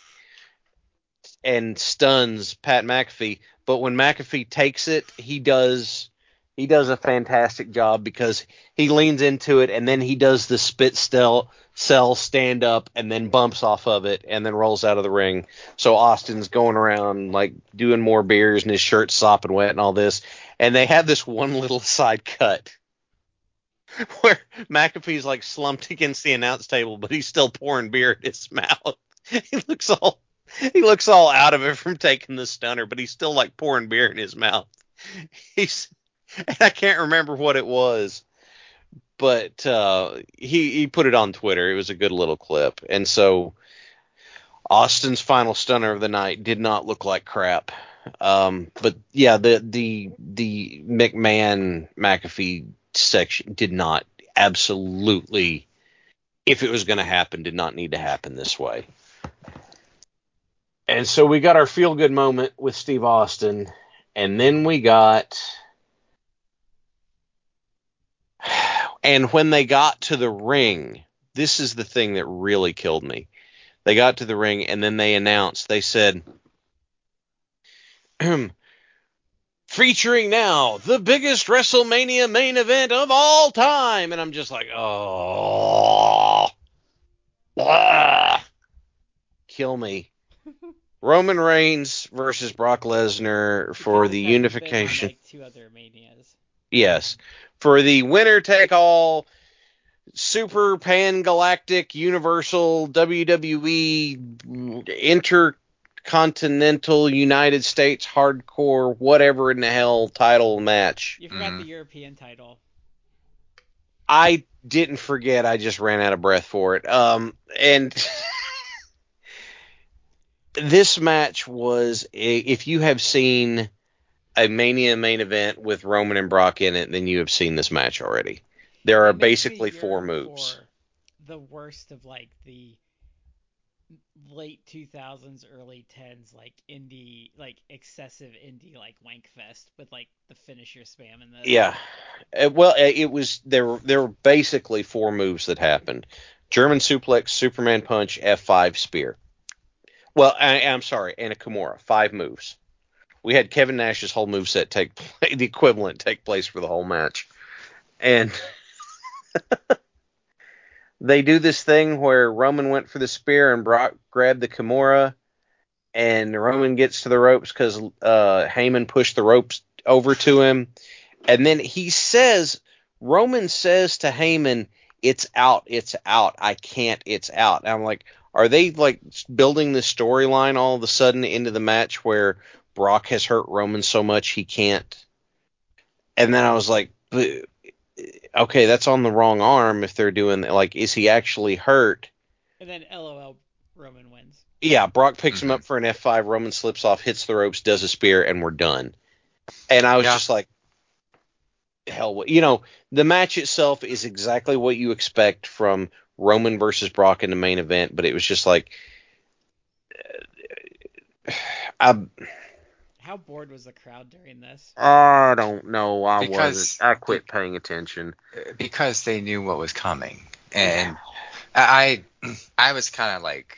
and stuns Pat McAfee. But when McAfee takes it, he does he does a fantastic job because he leans into it and then he does the spit still sell stand up and then bumps off of it and then rolls out of the ring. So Austin's going around like doing more beers and his shirt's sopping wet and all this. And they have this one little side cut where McAfee's like slumped against the announce table, but he's still pouring beer in his mouth. he looks all he looks all out of it from taking the stunner, but he's still like pouring beer in his mouth. He's and I can't remember what it was, but uh, he he put it on Twitter. It was a good little clip, and so Austin's final stunner of the night did not look like crap. Um, but yeah, the the the McMahon McAfee section did not absolutely, if it was going to happen, did not need to happen this way. And so we got our feel good moment with Steve Austin, and then we got And when they got to the ring, this is the thing that really killed me. They got to the ring and then they announced, they said, featuring now the biggest WrestleMania main event of all time. And I'm just like, oh, ah, kill me. Roman Reigns versus Brock Lesnar for the unification. Like two other manias. Yes, for the winner take all super pan galactic universal WWE intercontinental United States hardcore whatever in the hell title match. You forgot mm. the European title. I didn't forget. I just ran out of breath for it. Um, and this match was, if you have seen a Mania main event with Roman and Brock in it, then you have seen this match already. There are basically four moves. The worst of like the late 2000s, early 10s, like indie, like excessive indie, like wank fest with like the finisher spam and the. Yeah, uh, well, uh, it was there. There were basically four moves that happened: German suplex, Superman punch, F5 spear. Well, I, am sorry, and a Kimura. Five moves we had Kevin Nash's whole move set take the equivalent take place for the whole match, and they do this thing where Roman went for the spear and Brock grabbed the Kimura, and Roman gets to the ropes because uh, Heyman pushed the ropes over to him, and then he says Roman says to Heyman, "It's out, it's out, I can't, it's out." And I'm like, are they like building the storyline all of a sudden into the match where Brock has hurt Roman so much he can't. And then I was like, okay, that's on the wrong arm if they're doing like, is he actually hurt? And then LOL, Roman wins. Yeah, Brock picks him up mm-hmm. for an F5. Roman slips off, hits the ropes, does a spear, and we're done. And I was yeah. just like, hell, you know, the match itself is exactly what you expect from Roman versus Brock in the main event, but it was just like, I how bored was the crowd during this? I don't know. I because, wasn't. I quit paying attention because they knew what was coming, and I I was kind of like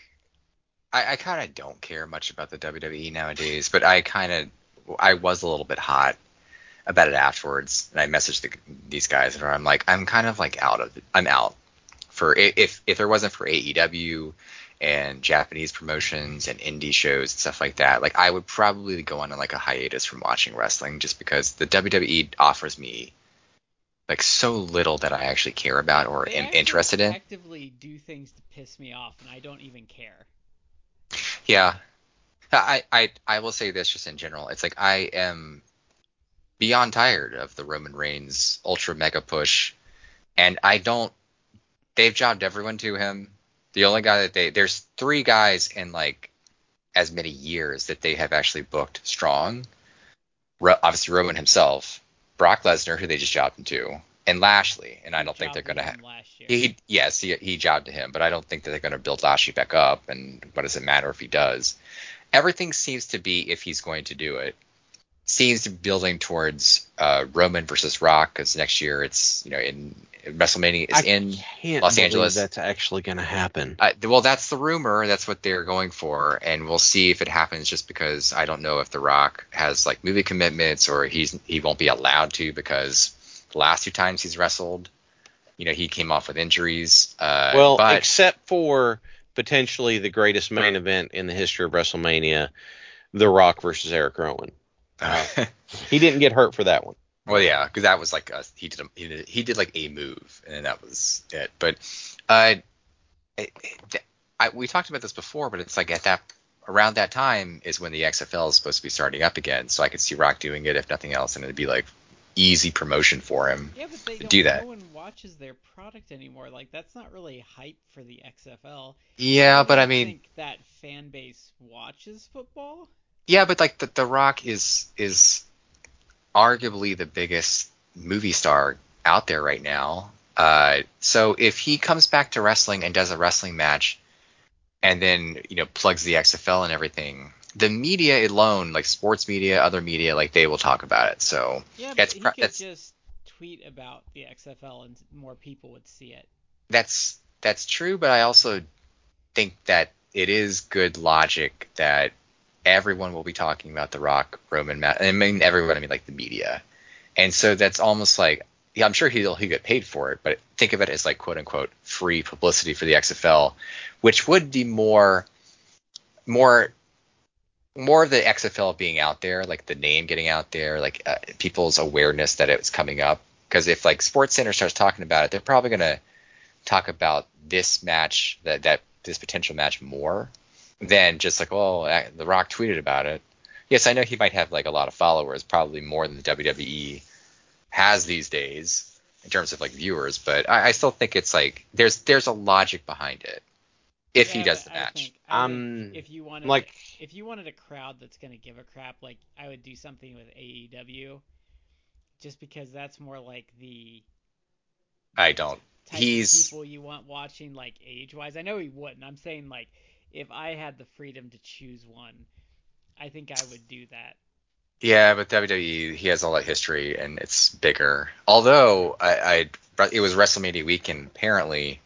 I, I kind of don't care much about the WWE nowadays, but I kind of I was a little bit hot about it afterwards, and I messaged the, these guys, and I'm like I'm kind of like out of. I'm out for if if there wasn't for AEW and Japanese promotions and indie shows and stuff like that, like I would probably go on like a hiatus from watching wrestling just because the WWE offers me like so little that I actually care about or they am interested in. Actively do things to piss me off, and I don't even care. Yeah, I I I will say this just in general. It's like I am beyond tired of the Roman Reigns ultra mega push, and I don't. They've jobbed everyone to him. The only guy that they there's three guys in like as many years that they have actually booked strong. Ro- obviously Roman himself, Brock Lesnar, who they just jobbed him to, and Lashley. And I don't think they're going to have. He yes, he he jobbed to him, but I don't think that they're going to build Lashley back up. And what does it matter if he does? Everything seems to be if he's going to do it. Seems to be building towards uh, Roman versus Rock because next year it's you know in WrestleMania is I in can't Los Angeles. That's actually going to happen. Uh, well, that's the rumor. That's what they're going for, and we'll see if it happens. Just because I don't know if The Rock has like movie commitments or he's he won't be allowed to because the last two times he's wrestled, you know, he came off with injuries. Uh, well, but except for potentially the greatest main event in the history of WrestleMania, The Rock versus Erick Rowan. He didn't get hurt for that one. Well, yeah, because that was like a, he did a, he did he did like a move, and then that was it. But uh, it, it- I, we talked about this before, but it's like at that around that time is when the XFL is supposed to be starting up again. So I could see Rock doing it if nothing else, and it'd be like easy promotion for him. Yeah, but they to don't. do that. No one watches their product anymore. Like that's not really hype for the XFL. Yeah, but I don't mean, think that fan base watches football. Yeah, but like the, the Rock is is arguably the biggest movie star out there right now. Uh, so if he comes back to wrestling and does a wrestling match, and then you know plugs the XFL and everything, the media alone, like sports media, other media, like they will talk about it. So Yeah, but That's he could just tweet about the XFL and more people would see it. that's that's true, but I also think that it is good logic that everyone will be talking about the Rock Roman match. I mean everyone, I mean like the media, and so that's almost like yeah, I'm sure he'll he get paid for it, but think of it as like quote unquote free publicity for the XFL, which would be more more more of the XFL being out there, like the name getting out there, like uh, people's awareness that it's coming up. Because if like Sports Center starts talking about it, they're probably gonna talk about this match that that this potential match more than just like oh uh, the Rock tweeted about it. Yes, I know he might have like a lot of followers, probably more than the WWE has these days in terms of like viewers, but I, I still think it's like there's there's a logic behind it if he does the match. think- Um, if you wanted like- if you wanted a crowd that's gonna give a crap, like I would do something with AEW, just because that's more like the I don't. type He's- of people you want watching, like age wise. I know he wouldn't. I'm saying like if I had the freedom to choose one, I think I would do that. Yeah, but WWE he has all that history and it's bigger. Although I, I it was WrestleMania weekend apparently.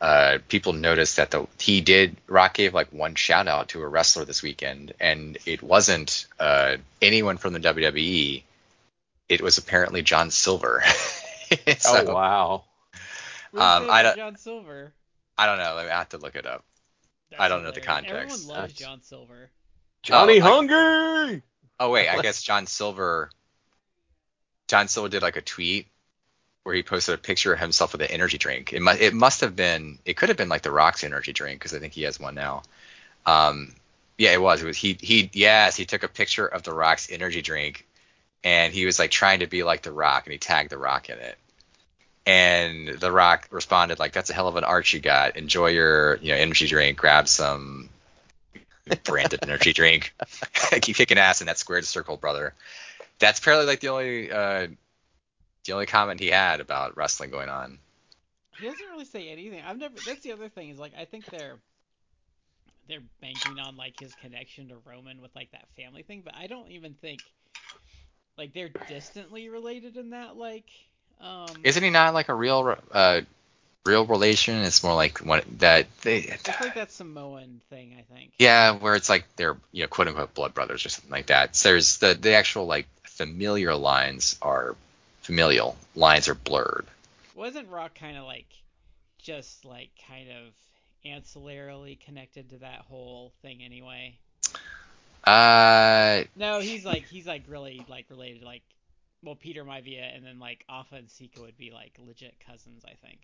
Uh, people noticed that the he did Rock gave like one shout out to a wrestler this weekend, and it wasn't uh, anyone from the WWE. It was apparently John Silver. So, oh wow. Where's Um, I don't- John Silver. I don't know. I have to look it up. That's I don't know the context. Everyone loves That's- John Silver. Johnny Oh, I- Hungry. Oh wait, I guess John Silver. John Silver did like a tweet where he posted a picture of himself with an energy drink. It must it must have been it could have been like the Rock's energy drink because I think he has one now. Um, yeah, it was. It was he he yes he took a picture of the Rock's energy drink and he was like trying to be like the Rock and he tagged the Rock in it. And the Rock responded like, "That's a hell of an arch you got. Enjoy your you know energy drink. Grab some branded energy drink. Keep kicking ass in that squared circle, brother." That's apparently like the only uh, the only comment he had about wrestling going on. He doesn't really say anything. I've never. That's the other thing is like I think they're they're banking on like his connection to Roman with like that family thing, but I don't even think like they're distantly related in that like um Isn't he not like a real uh, real relation? It's more like one that they. it's like that Samoan thing, I think. Yeah, where it's like they're you know quote unquote blood brothers or something like that. So there's the the actual like familiar lines are familial lines are blurred. Wasn't Rock kind of like just like kind of ancillarily connected to that whole thing anyway? Uh, No, he's like he's like really like related like well Peter Maivia and then like Afa and Sika would be like legit cousins, I think.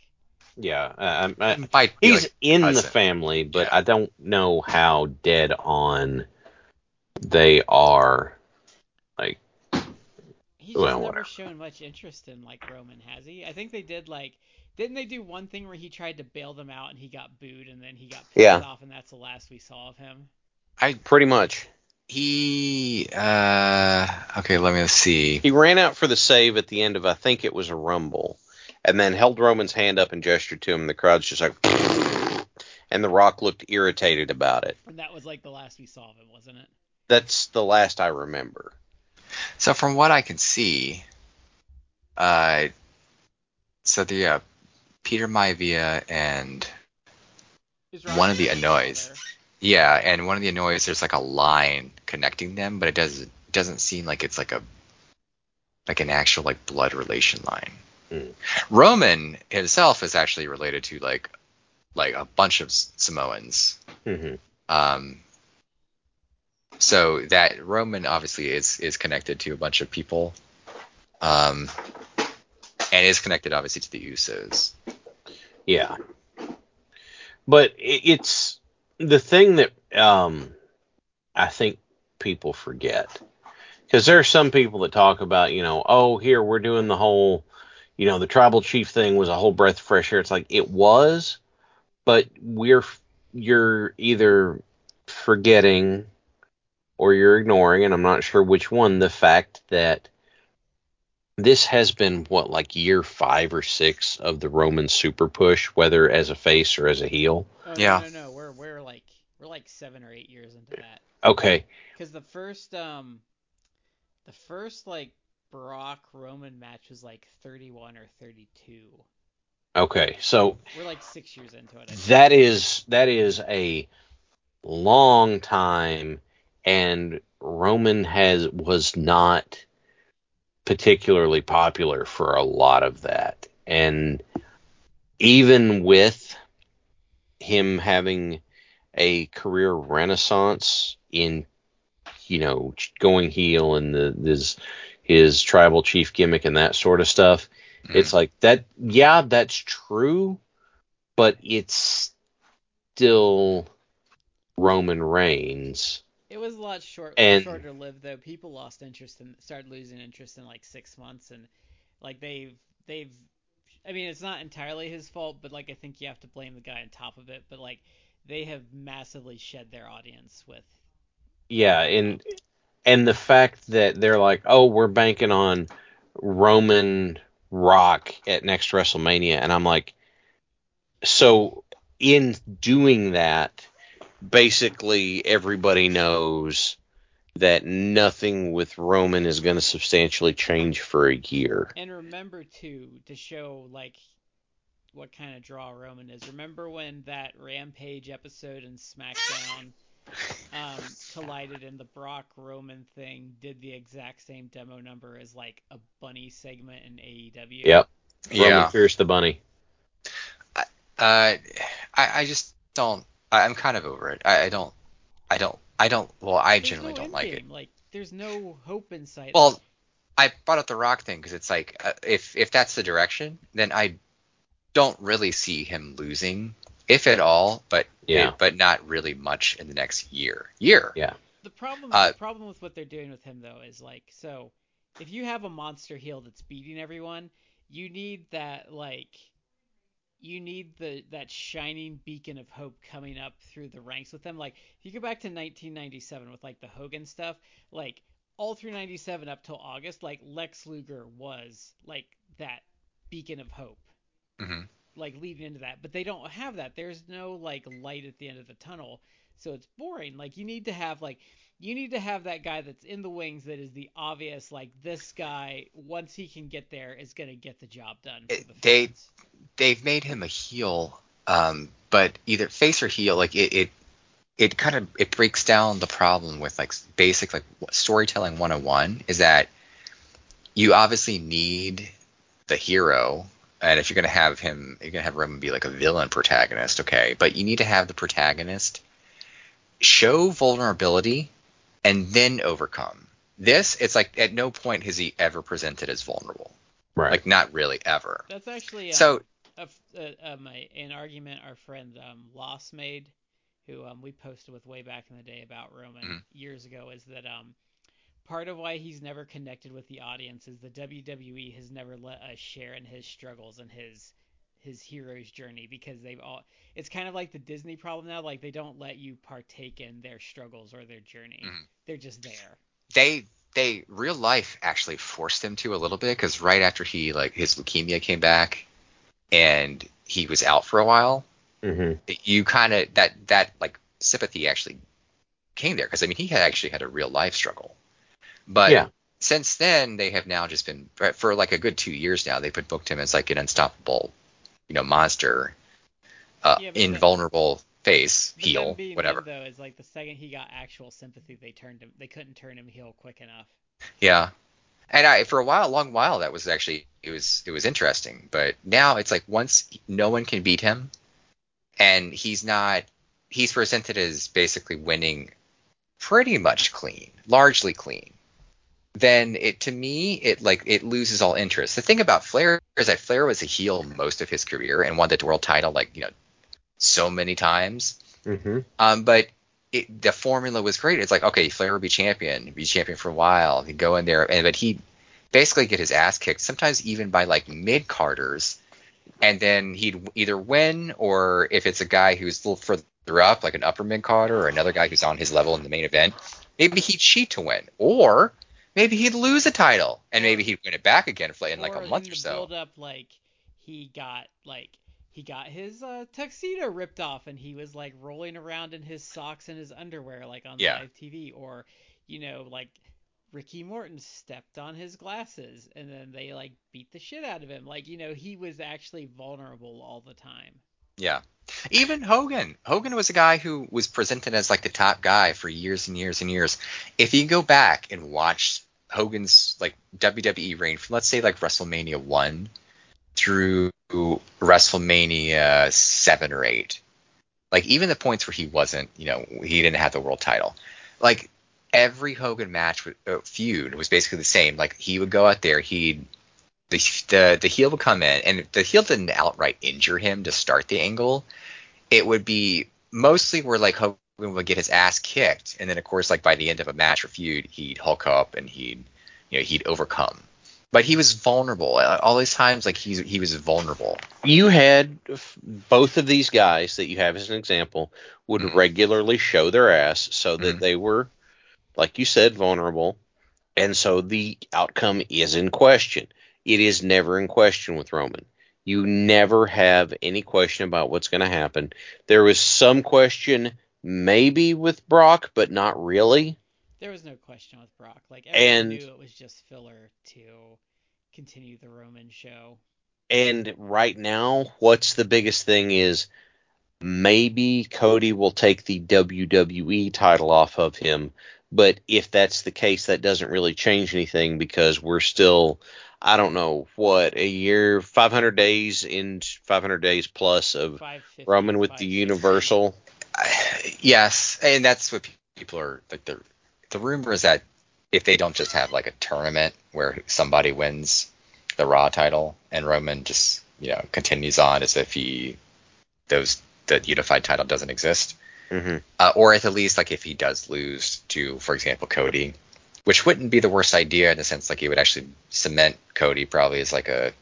Yeah. Uh, I, might be, he's like, in the cousin. family, but Yeah. I don't know how dead on they are. Like, He's Well, just never whatever. shown much interest in like Roman, has he? I think they did like didn't they do one thing where he tried to bail them out and he got booed and then he got pissed Yeah. off and that's the last we saw of him. I pretty much. He uh okay let me see. He ran out for the save at the end of I think it was a rumble, and then held Roman's hand up and gestured to him. The crowd's just like, and The Rock looked irritated about it. And that was like the last we saw of him, wasn't it? That's the last I remember. So from what I can see, uh, so the uh, Peter Maivia and one of the Anoa'i. Yeah, and one of the Anoa'i, there's like a line connecting them, but it doesn't doesn't seem like it's like a like an actual like blood relation line. Mm. Roman himself is actually related to like like a bunch of Samoans. Mm-hmm. Um, so that Roman obviously is is connected to a bunch of people, um, and is connected obviously to the Usos. Yeah, but it's the thing that um, I think people forget because there are some people that talk about you know oh here we're doing the whole you know the tribal chief thing was a whole breath of fresh air. It's like it was, but we're you're either forgetting or you're ignoring, and I'm not sure which one, the fact that this has been what like year five or six of the Roman super push, whether as a face or as a heel. Oh, yeah. No, no, no, we're like we're like seven or eight years into that. Okay. Because the first um, the first like Brock Roman match was like 31 or 32. Okay, so we're like six years into it. That is that is a long time, and Roman has was not particularly popular for a lot of that. And even with him having a career renaissance in, you know, going heel and the his his tribal chief gimmick and that sort of stuff, mm-hmm. it's like that. Yeah, that's true, but it's still Roman Reigns it was a lot short, and, shorter lived though. People lost interest and started losing interest in like six months, and like they've they've. I mean, it's not entirely his fault, but like I think you have to blame the guy on top of it. But like they have massively shed their audience with. Yeah, and and the fact that they're like, oh, we're banking on Roman Rock at next WrestleMania, and I'm like, so in doing that basically everybody knows that nothing with Roman is going to substantially change for a year. And remember too to show like what kind of draw Roman is. Remember when that Rampage episode in SmackDown um, collided and the Brock Roman thing did the exact same demo number as like a bunny segment in AEW. Yep. Roman yeah. Pierce the bunny. Uh, I I just don't I, am kind of over it. I, I, don't. I don't. I don't. Well, I there's generally no don't like it. Like, there's no hope in sight. Well, I brought up the Rock thing because it's like uh, if if that's the direction, then I don't really see him losing, if at all. But yeah. But not really much in the next year. Year. Yeah. The problem. Uh, the problem with what they're doing with him though is like so. If you have a monster heel that's beating everyone, you need that like you need the that shining beacon of hope coming up through the ranks with them. Like if you go back to 1997 with like the Hogan stuff, like all through 97 up till August, like Lex Luger was like that beacon of hope. Mm-hmm. Like leading into that, but they don't have that. There's no like light at the end of the tunnel, so it's boring. Like you need to have like you need to have that guy that's in the wings that is the obvious like this guy once he can get there is going to get the job done the they they've made him a heel um, but either face or heel like it, it it kind of it breaks down the problem with like basic like storytelling 101 is that you obviously need the hero and if you're going to have him you're going to have Roman be like a villain protagonist okay but you need to have the protagonist show vulnerability and then overcome. This, it's like at no point has he ever presented as vulnerable. Right. Like not really ever. That's actually um, so. A, a, um, a, an argument our friend um, Loss made, who um, we posted with way back in the day about Roman mm-hmm. years ago, is that um, part of why he's never connected with the audience is the WWE has never let us share in his struggles and his his hero's journey because they've all it's kind of like the Disney problem now like they don't let you partake in their struggles or their journey. Mm-hmm. They're just there. They they real life actually forced him to a little bit cuz right after he like his leukemia came back and he was out for a while, mm-hmm. you kind of that that like sympathy actually came there because I mean he had actually had a real life struggle. But yeah. since then they have now just been for like a good two years now they've been booked him as like an unstoppable, you know, monster, uh, yeah, invulnerable face heel, whatever. though is like the second he got actual sympathy, they turned him. They couldn't turn him heel quick enough. Yeah, and I for a while, a long while, that was actually it was it was interesting. But now it's like once no one can beat him, and he's not he's presented as basically winning pretty much clean, largely clean. Then it to me it like it loses all interest. The thing about Flair is that Flair was a heel most of his career and won the world title like you know so many times. Mm-hmm. Um, but it, the formula was great. It's like okay, Flair would be champion, be champion for a while. He'd go in there, and but he basically get his ass kicked, sometimes even by like mid carders, and then he'd either win or if it's a guy who's a little further up, like an upper mid carder, or another guy who's on his level in the main event, maybe he'd cheat to win, or maybe he'd lose a title and maybe he'd win it back again in like a month or so. Build up like he got like he got his uh, tuxedo ripped off and he was like rolling around in his socks and his underwear like on yeah. live TV or you know like Ricky Morton stepped on his glasses and then they like beat the shit out of him like you know he was actually vulnerable all the time. Yeah. Even Hogan. Hogan was a guy who was presented as like the top guy for years and years and years. If you go back and watch Hogan's like WWE reign from let's say like WrestleMania 1 through WrestleMania seven or eight. Like even the points where he wasn't, you know, he didn't have the world title. Like every Hogan match uh, feud was basically the same. Like he would go out there, he'd the, the the heel would come in, and if the heel didn't outright injure him to start the angle. It would be mostly where like Hogan would get his ass kicked, and then of course like by the end of a match or feud, he'd hulk up and he'd you know he'd overcome but he was vulnerable all these times. Like he he was vulnerable. You had both of these guys that you have as an example would mm-hmm. regularly show their ass so that mm-hmm. they were, like you said, vulnerable, and so the outcome is in question. It is never in question with Roman. You never have any question about what's going to happen. There was some question maybe with Brock, but not really there was no question with Brock. Like everyone and, knew it was just filler to continue the Roman show. And right now, what's the biggest thing is maybe Cody will take the WWE title off of him. But if that's the case, that doesn't really change anything because we're still, I don't know, what, a year, 500 days in 500 days plus of Roman with the Universal. Yes, and that's what people are like. They're the rumor is that if they don't just have like a tournament where somebody wins the Raw title and Roman just you know continues on as if he those the unified title doesn't exist, mm-hmm. uh, or at the least like if he does lose to, for example, Cody, which wouldn't be the worst idea in the sense like he would actually cement Cody probably as like a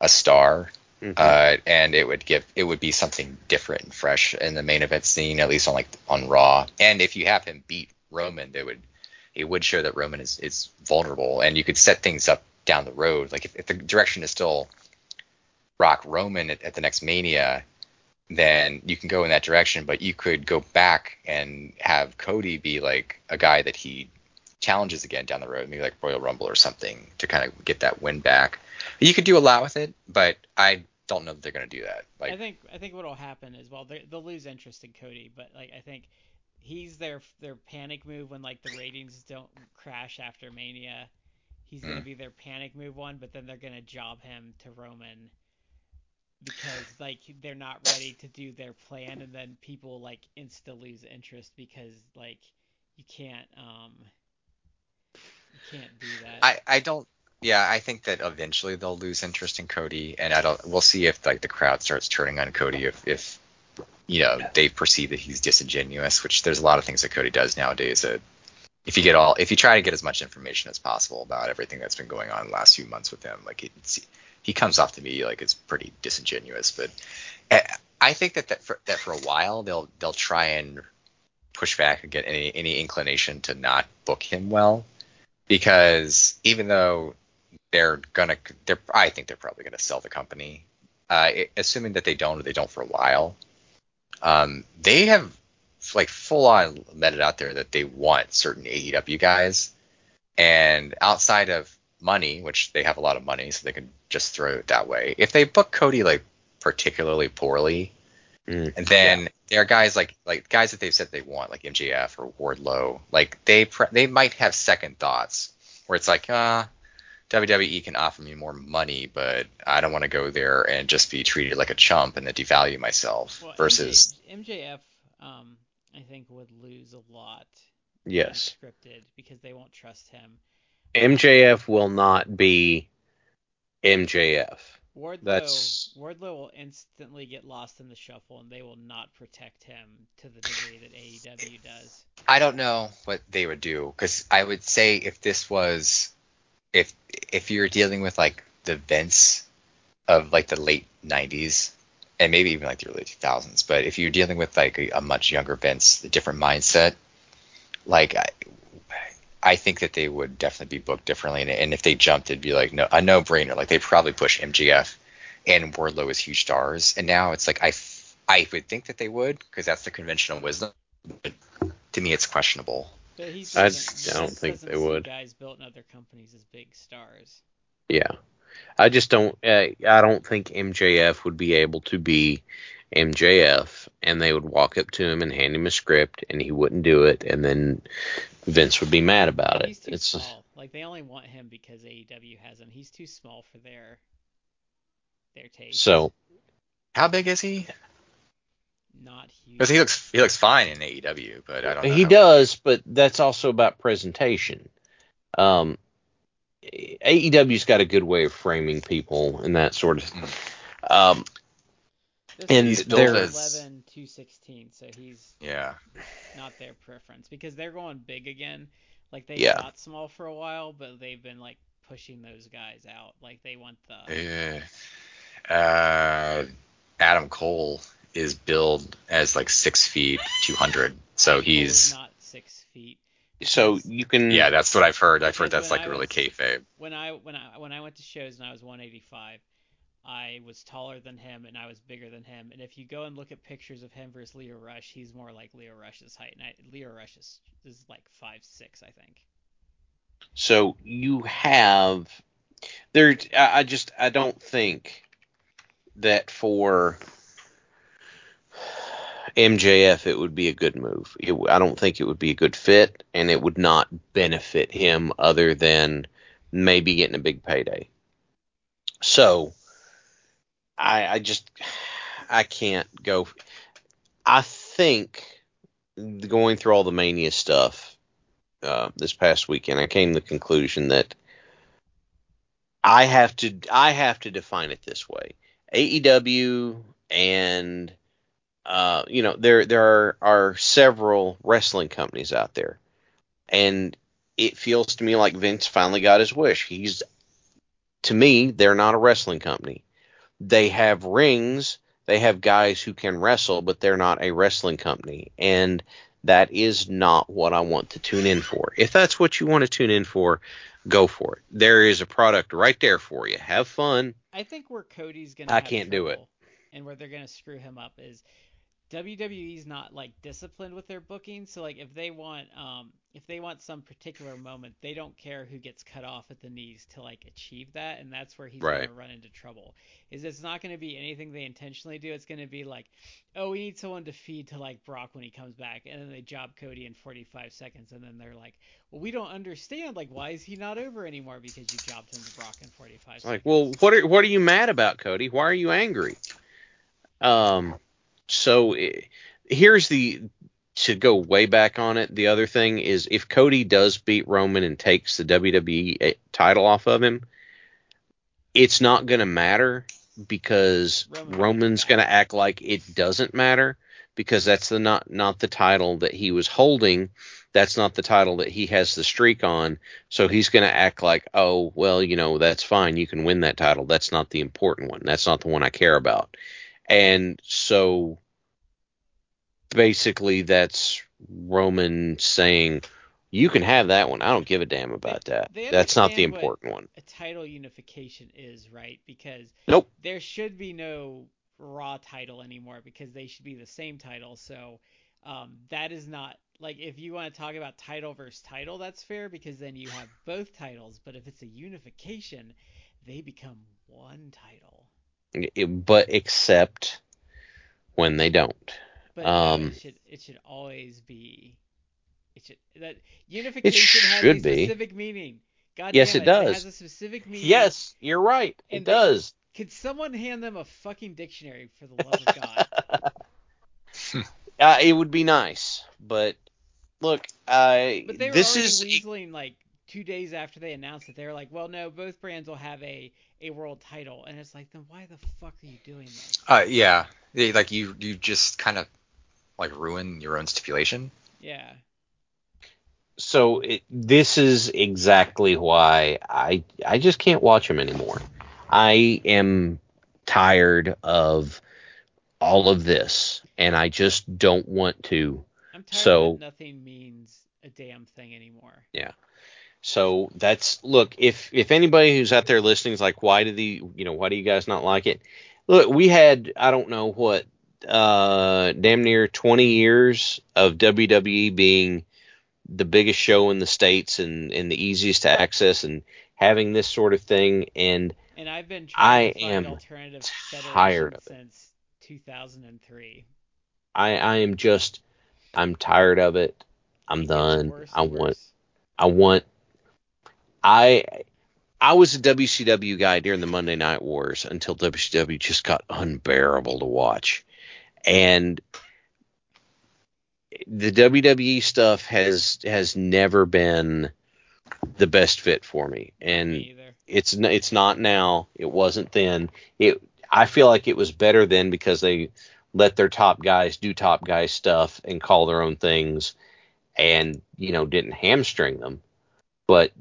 a star. Mm-hmm. Uh, and it would give it would be something different and fresh in the main event scene, at least on like on Raw. And if you have him beat Roman, they would it would show that Roman is, is vulnerable, and you could set things up down the road. Like if, if the direction is still Rock Roman at, at, the next Mania, then you can go in that direction. But you could go back and have Cody be like a guy that he challenges again down the road, maybe like Royal Rumble or something to kind of get that win back. You could do a lot with it, but I don't know that they're going to do that. Like, I think I think what will happen is well they'll lose interest in Cody, but like I think he's their their panic move when like the ratings don't crash after Mania. He's mm. gonna be their panic move one, but then they're gonna job him to Roman because like they're not ready to do their plan, and then people like insta lose interest because like you can't um you can't do that. I I don't. Yeah, I think that eventually they'll lose interest in Cody, and I don't. We'll see if like the crowd starts turning on Cody if if you know they perceive that he's disingenuous, which there's a lot of things that Cody does nowadays that if you get all if you try to get as much information as possible about everything that's been going on the last few months with him, like it's, he comes off to me like it's pretty disingenuous. But eh, I think that that for, that for a while they'll they'll try and push back and get any any inclination to not book him well, because even though they're gonna they're I think they're probably gonna sell the company, uh, assuming that they don't or they don't for a while um, they have like full on it out there that they want certain AEW guys, And outside of money, which they have a lot of money, so they can just throw it that way. If they book Cody like particularly poorly, mm, and then yeah. there are guys like like guys that they've said they want, like MJF or Wardlow, like they pre- they might have second thoughts where it's like, uh, WWE can offer me more money, but I don't want to go there and just be treated like a chump and then devalue myself. Well, versus MJ, MJF, um, I think would lose a lot. Yes. Scripted because they won't trust him. MJF will not be MJF. Wardlow, That's... Wardlow will instantly get lost in the shuffle, and they will not protect him to the degree that AEW does. I don't know what they would do because I would say if this was if if you're dealing with like the Vince of like the late 90s and maybe even like the early 2000s, but if you're dealing with like a, a much younger Vince, a different mindset, like I, I think that they would definitely be booked differently, and, and if they jumped, it'd be like no a no brainer. Like they probably push MJF and Wardlow as huge stars, and now it's like I I would think that they would because that's the conventional wisdom. But to me, it's questionable. But he's I don't think they would. Guys built in other companies as big stars. Yeah, I just don't. Uh, I don't think MJF would be able to be MJF, and they would walk up to him and hand him a script, and he wouldn't do it, and then Vince would be mad about it. it's small. like they only want him because AEW has him. He's too small for their their taste. So, how big is he? not huge. Because he looks he looks fine in AEW, but I don't. he does, but that's also about presentation. Um, AEW's got a good way of framing people and that sort of. Thing. Hmm. Um, and they're 11 to 16, so he's yeah not their preference because they're going big again. Like they yeah. got small for a while, but they've been like pushing those guys out. Like they want the yeah. Uh, Adam Cole is billed as like six feet, two hundred. So he's not six feet. So you can. Yeah, that's what I've heard. I've heard that's like was, really kayfabe. When I when I when I went to shows and I was 185, I was taller than him and I was bigger than him. And if you go and look at pictures of him versus Lio Rush, he's more like Lio Rush's height. And I, Lio Rush is, is like five six, I think. So you have there. I just I don't think that for MJF, it would be a good move. It, I don't think it would be a good fit, and it would not benefit him other than maybe getting a big payday. So, I, I just, I can't go. I think going through all the Mania stuff uh, this past weekend, I came to the conclusion that I have to, I have to define it this way: AEW and uh, you know, there there are, are several wrestling companies out there, and it feels to me like Vince finally got his wish. He's to me, they're not a wrestling company. They have rings, they have guys who can wrestle, but they're not a wrestling company, and that is not what I want to tune in for. If that's what you want to tune in for, go for it. There is a product right there for you. Have fun. I think where Cody's gonna I can't do it. And where they're gonna screw him up is WWE's not like disciplined with their booking, so like if they want um if they want some particular moment, they don't care who gets cut off at the knees to like achieve that, and that's where he's right. gonna run into trouble. Is it's not gonna be anything they intentionally do. It's gonna be like, oh, we need someone to feed to like Brock when he comes back, and then they job Cody in 45 seconds, and then they're like, well, we don't understand. Like, why is he not over anymore? Because you jobbed him to Brock in 45 seconds. Like, well, what are what are you mad about, Cody? Why are you angry? Um so eh, here's the to go way back on it. The other thing is if Cody does beat Roman and takes the WWE eh, title off of him, it's not going to matter because Roman Roman's going to act like it doesn't matter because that's the not not the title that he was holding. That's not the title that he has the streak on. So he's going to act like, "Oh, well, you know, that's fine. You can win that title. That's not the important one. That's not the one I care about." And so basically that's Roman saying, you can have that one. I don't give a damn about they, that. They That's not the important one. A title unification is, right? Because nope. there should be no Raw title anymore because they should be the same title. So Um, that is not like if you want to talk about title versus title, that's fair because then you have both titles. But if it's a unification, they become one title. It- but except when they don't. But no, Um, it should it should always be. It should that unification has should a be. specific meaning. God Yes, it it, does. It has a specific meaning. Yes, you're right. It they- does. Could someone hand them a fucking dictionary for the love of God? Uh, it would be nice, but look, I But they were this already is weaseling like two days after they announced it. They were like, "Well, no, both brands will have a a world title," and it's like, then why the fuck are you doing this? Uh, yeah, Yeah, like you you just kind of like ruin your own stipulation. Yeah, so it, this is exactly why I I just can't watch them anymore. I am tired of all of this, and I just don't want to. I'm tired So- that nothing means a damn thing anymore. So that's look if if anybody who's out there listening is like, why do the you know why do you guys not like it? Look, we had I don't know what uh damn near 20 years of WWE being the biggest show in the states and and the easiest to access and having this sort of thing and And I've been I trying to find am alternative tired of it. since 2003. I I am just I'm tired of it. I'm done. worse I want worse. I want I I was a WCW guy during the Monday Night Wars until WCW just got unbearable to watch. And the WWE stuff has has never been the best fit for me. And Me it's it's not now. It wasn't then. It I feel like it was better then because they let their top guys do top guy stuff and call their own things, and you know didn't hamstring them. But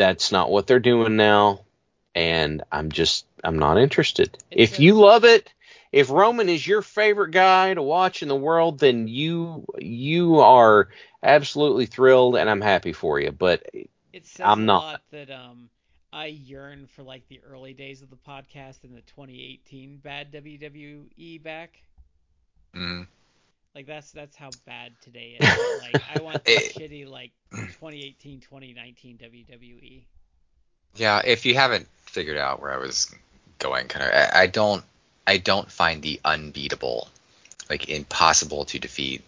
that's not what they're doing now, and I'm just I'm not interested. It's if a- you love it, if Roman is your favorite guy to watch in the world, then you you are absolutely thrilled, and I'm happy for you. But It says I'm a not. lot that um I yearn for like the early days of the podcast and the 2018 bad WWE back. Mm. Like that's that's how bad today is. like I want the It- shitty like 2018 2019 WWE. Yeah, if you haven't figured out where I was going, kind of, I, I don't, I don't find the unbeatable, like impossible to defeat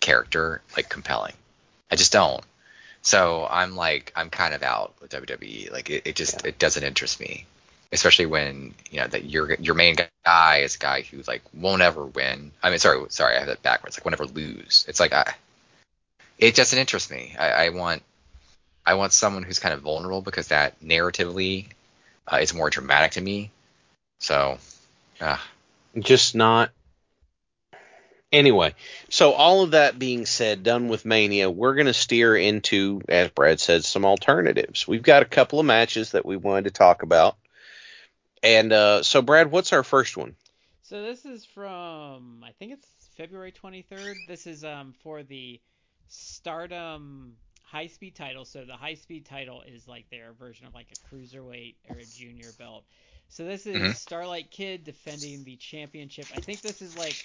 character like compelling. I just don't. So I'm like, I'm kind of out with WWE. Like it, it just, it doesn't interest me, especially when you know that your your main guy is a guy who like won't ever win. I mean, sorry, sorry, I have that backwards. Like won't ever lose. It's like I, it doesn't interest me. I, I want I want someone who's kind of vulnerable because that narratively uh, is more dramatic to me. So, uh, just not. Anyway, so all of that being said, done with Mania, we're going to steer into, as Brad said, some alternatives. We've got a couple of matches that we wanted to talk about. And uh, so, Brad, what's our first one? So this is from I think it's February 23rd. This is um for the Stardom high speed title. So the high speed title is like their version of like a cruiserweight or a junior belt. So this is Mhm. Starlight Kid defending the championship. I think this is like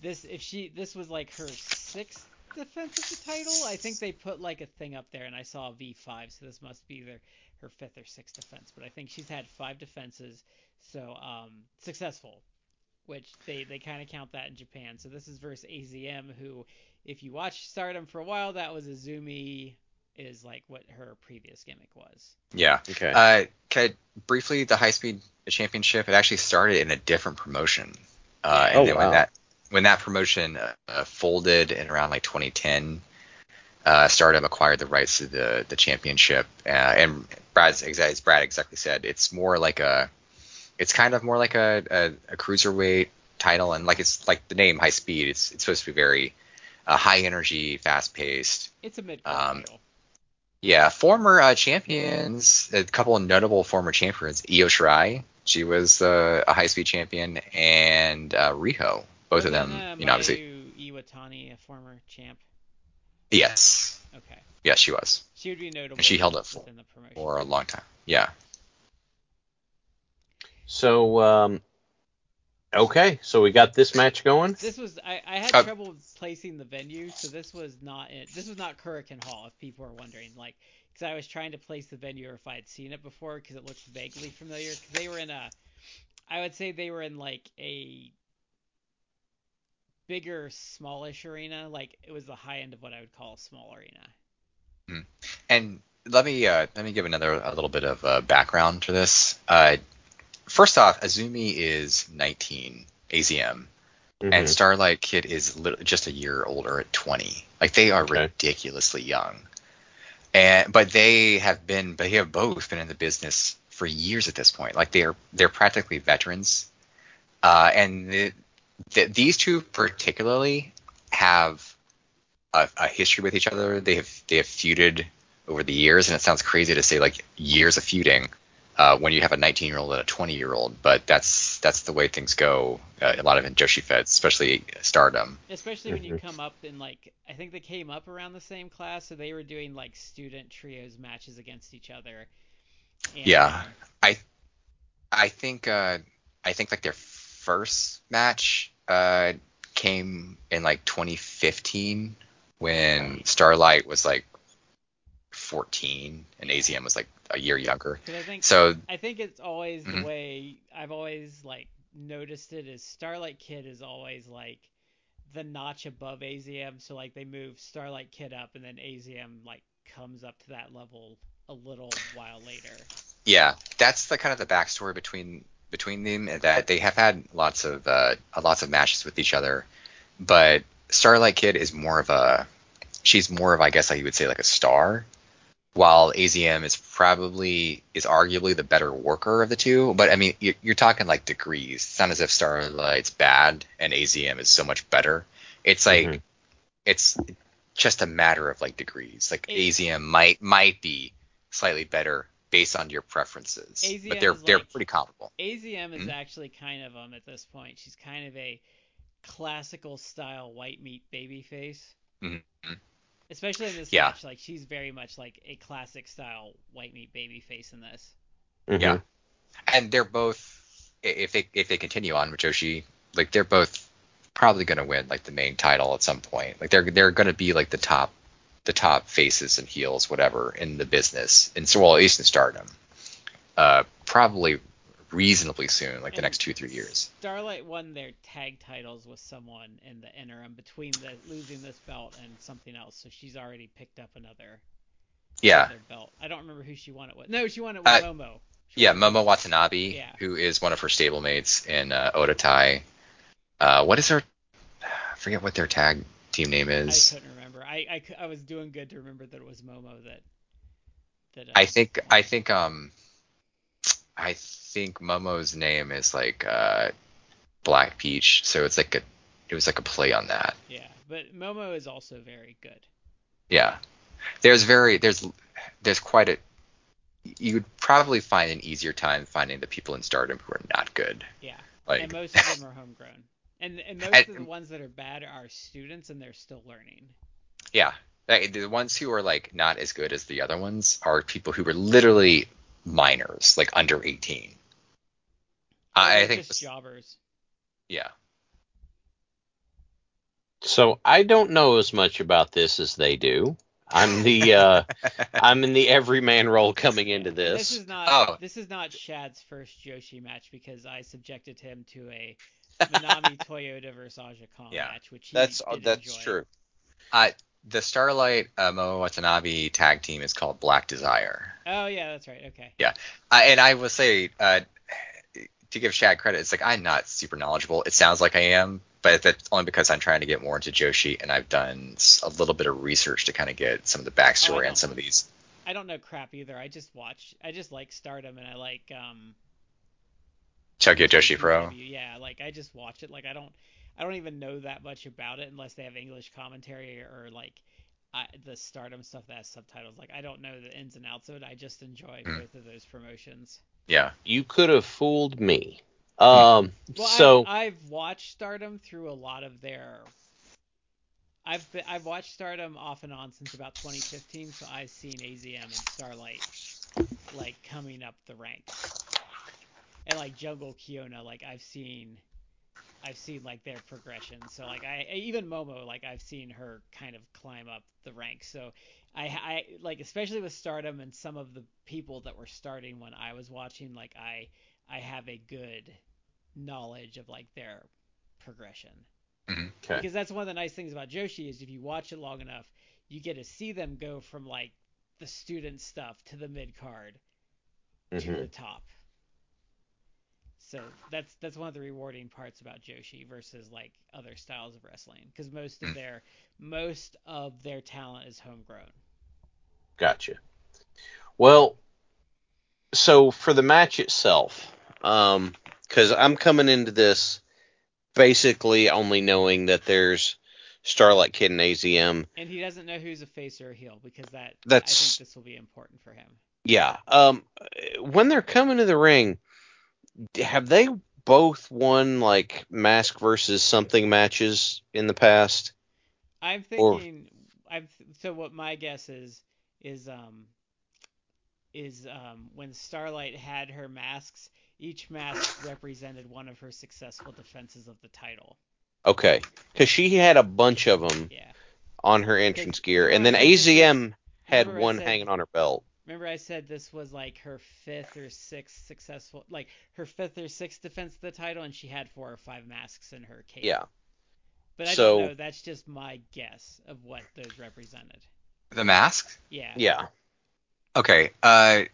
this if she this was like her sixth defense of the title. I think they put like a thing up there and I saw a V5, so this must be their her fifth or sixth defense. But I think she's had five defenses, so um successful which they, they kind of count that in Japan. So this is versus AZM, who, if you watch Stardom for a while, that was Azumi, is like what her previous gimmick was. yeah. Okay. Uh, can I, briefly, the high speed championship, it actually started in a different promotion. Uh, and Oh, then wow. when that when that promotion uh, uh, folded in around like 2010, uh, Stardom acquired the rights to the the championship. Uh, and Brad's as Brad exactly said, it's more like a, it's kind of more like a, a, a cruiserweight title, and like it's like the name High Speed. It's it's supposed to be very uh, high energy, fast paced. It's a mid Um, title. Yeah, former uh, champions, a couple of notable former champions. Io Shirai, she was uh, a high speed champion, and uh, Riho, both of them, uh, you know, obviously. Iwatani, a former champ. Yes, Okay. yes, she was She would be notable. And she held it for- the for a long time. Yeah, So, um, Okay, so we got this match going. This was I, I had Uh, trouble placing the venue, so this was not it. This was not Korakuen Hall, if people are wondering. Like, because I was trying to place the venue or if I had seen it before, because it looked vaguely familiar. Because they were in a, I would say they were in like a bigger, smallish arena. Like it was the high end of what I would call a small arena. And let me uh, let me give another a little bit of uh, background to this. Uh, first off, Azumi is 19, AZM, Mhm. and Starlight Kid is lit- just a year older at 20. Like they are Okay. ridiculously young. And but they have been, but they have both been in the business for years at this point. Like they're they're practically veterans. Uh, and the, the, these two particularly have a, a history with each other. They have they have feuded over the years, and it sounds crazy to say like years of feuding uh, when you have a 19 year old and a 20 year old, but that's that's the way things go. Uh, a lot of in Joshi Feds, especially Stardom. Especially when you Mhm. come up in like, I think they came up around the same class, so they were doing like student trios matches against each other. And, Yeah. I I think uh, I think like their first match uh, came in like 2015 when Starlight was like 14 and AZM was like a year younger. I think So I think it's always Mhm. the way I've always like noticed it is Starlight Kid is always like the notch above AZM, so like they move Starlight Kid up and then AZM like comes up to that level a little while later. yeah, that's the kind of the backstory between between them that they have had lots of uh, lots of matches with each other, but Starlight Kid is more of a she's more of I guess like you would say like a star, while AZM is probably is arguably the better worker of the two. But I mean you- you're talking like degrees. It's not as if Starlight's bad and AZM is so much better. It's like Mhm. it's just a matter of like degrees. Like AZM might might be slightly better based on your preferences, AZM but they're is they're like- pretty comparable. AZM is Mhm. actually kind of um at this point. She's kind of a classical style white meat baby face. Mhm. Especially in this Yeah. match, like she's very much like a classic style white meat baby face in this. Mhm. Yeah. And they're both if they if they continue on with Joshi, like they're both probably going to win like the main title at some point. Like they're they're going to be like the top the top faces and heels whatever in the business. And so well at least in Stardom. Uh probably reasonably soon, like the next 2 3 years. Starlight won their tag titles with someone in the interim between the losing this belt and something else, so she's already picked up another, Yeah. another belt. I don't remember who she won it with. No, she won it with Uh, Momo. She Yeah, Momo Watanabe, Yeah. who is one of her stablemates in uh, Oedo Tai. Uh, what is her? I forget what their tag team name is. I couldn't remember. I, I, I was doing good to remember that it was Momo that. that uh, I think I think um I think Momo's name is like uh Black Peach, so it's like a it was like a play on that. Yeah, but Momo is also very good. Yeah. There's very there's there's quite a you would probably find an easier time finding the people in Stardom who are not good. Yeah, Like and most of them are homegrown. And and most And- of the ones that are bad are students, and they're still learning. Yeah. The ones who are like not as good as the other ones are people who were literally minors, like under 18. I, I think just jobbers. yeah. So I don't know as much about this as they do. I'm the uh, I'm in the everyman role coming into this. This is not Oh. this is not Shad's first Joshi match because I subjected him to a Manami Toyota versus Aja Kong Yeah. match, which he that's did that's enjoy. true. Uh, the Starlight uh, Momo Watanabe tag team is called Black Desire. Oh yeah, that's right. Okay. Uh, and I will say, uh, to give Shad credit, it's like I'm not super knowledgeable. It sounds like I am, but that's only because I'm trying to get more into Joshi, and I've done a little bit of research to kind of get some of the Oh, backstory know. on some of these. I don't know crap either. I just watch. I just like Stardom and I like um. Tokyo Joshi Pro. Yeah, like I just watch it. Like I don't. I don't even know that much about it unless they have English commentary or like I, the Stardom stuff that has subtitles. Like I don't know the ins and outs of it. I just enjoy Hmm. both of those promotions. Yeah. You could have fooled me. Um, Well, so I've, I've watched Stardom through a lot of their. I've been, I've watched Stardom off and on since about 2015, so I've seen AZM and Starlight like coming up the ranks, and like Jungle Kyona, like I've seen I've seen like their progression. So like I even Momo like I've seen her kind of climb up the ranks. So I I like especially with Stardom and some of the people that were starting when I was watching like I I have a good knowledge of like their progression. Mm-hmm. Okay. Because that's one of the nice things about Joshi is if you watch it long enough, you get to see them go from like the student stuff to the mid card mm-hmm. to the top. So that's that's one of the rewarding parts about Joshi versus like other styles of wrestling because most of mm. their most of their talent is homegrown. Gotcha. Well, so for the match itself, um, because I'm coming into this basically only knowing that there's Starlight Kid and AZM. And he doesn't know who's a face or a heel because that that's I think this will be important for him. Yeah. Um, when they're coming to the ring, have they both won like mask versus something matches in the past? I'm thinking. Or... I'm so what my guess is is um is um when Starlight had her masks, each mask represented one of her successful defenses of the title. Okay, because she had a bunch of them yeah. on her entrance gear, and then AZM had one said, hanging on her belt. Remember, I said this was like her fifth or sixth successful, like her fifth or sixth defense of the title, and she had four or five masks in her case. Yeah. But I so, don't know. That's just my guess of what those represented. The mask? Yeah. Yeah. Okay. Uh,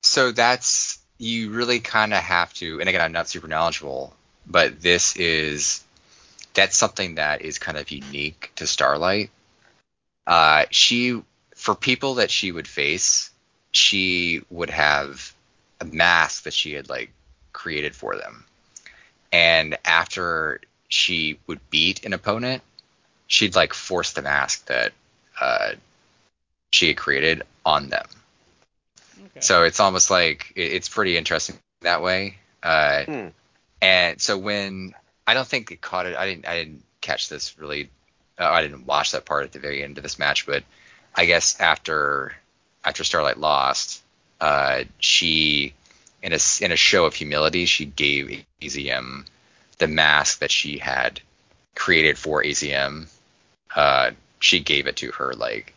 so that's you really kind of have to. And again, I'm not super knowledgeable, but this is that's something that is kind of unique to Starlight. Uh, she for people that she would face, she would have a mask that she had like created for them. And after she would beat an opponent, she'd like force the mask that uh, she had created on them. Okay. So it's almost like it's pretty interesting that way. Uh, hmm. And so when I don't think it caught it. I didn't. I didn't catch this really. Uh, I didn't watch that part at the very end of this match, but I guess after after Starlight lost, uh, she in a in a show of humility, she gave AZM the mask that she had created for AZM. Uh, she gave it to her like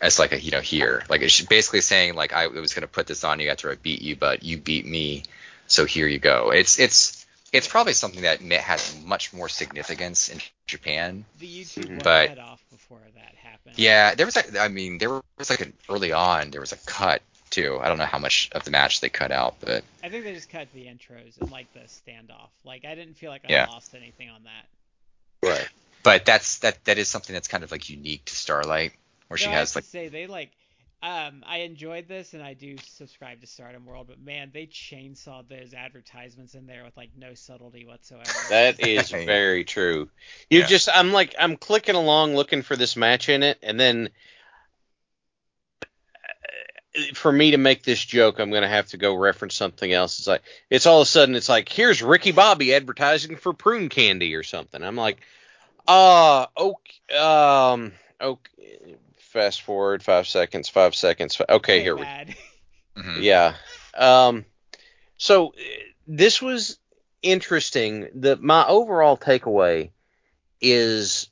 as like a you know here like it's basically saying like I was gonna put this on you after I beat you, but you beat me, so here you go. It's it's it's probably something that has much more significance in Japan. The YouTube but, cut off before that happened. Yeah, there was a, I mean, there was like an early on, there was a cut too. I don't know how much of the match they cut out, but I think they just cut the intros and like the standoff. Like I didn't feel like I yeah. lost anything on that. Right. But that's that that is something that's kind of like unique to Starlight, where no, she has like say they like um, I enjoyed this, and I do subscribe to Stardom World, but man, they chainsawed those advertisements in there with like no subtlety whatsoever. That is very true. You yeah. just, I'm like, I'm clicking along looking for this match in it, and then uh, for me to make this joke, I'm gonna have to go reference something else. It's like, it's all of a sudden, it's like, here's Ricky Bobby advertising for prune candy or something. I'm like, uh, okay, um, okay fast forward five seconds, five seconds. Okay, here we. Mm-hmm. Yeah. Um. So this was interesting. The my overall takeaway is,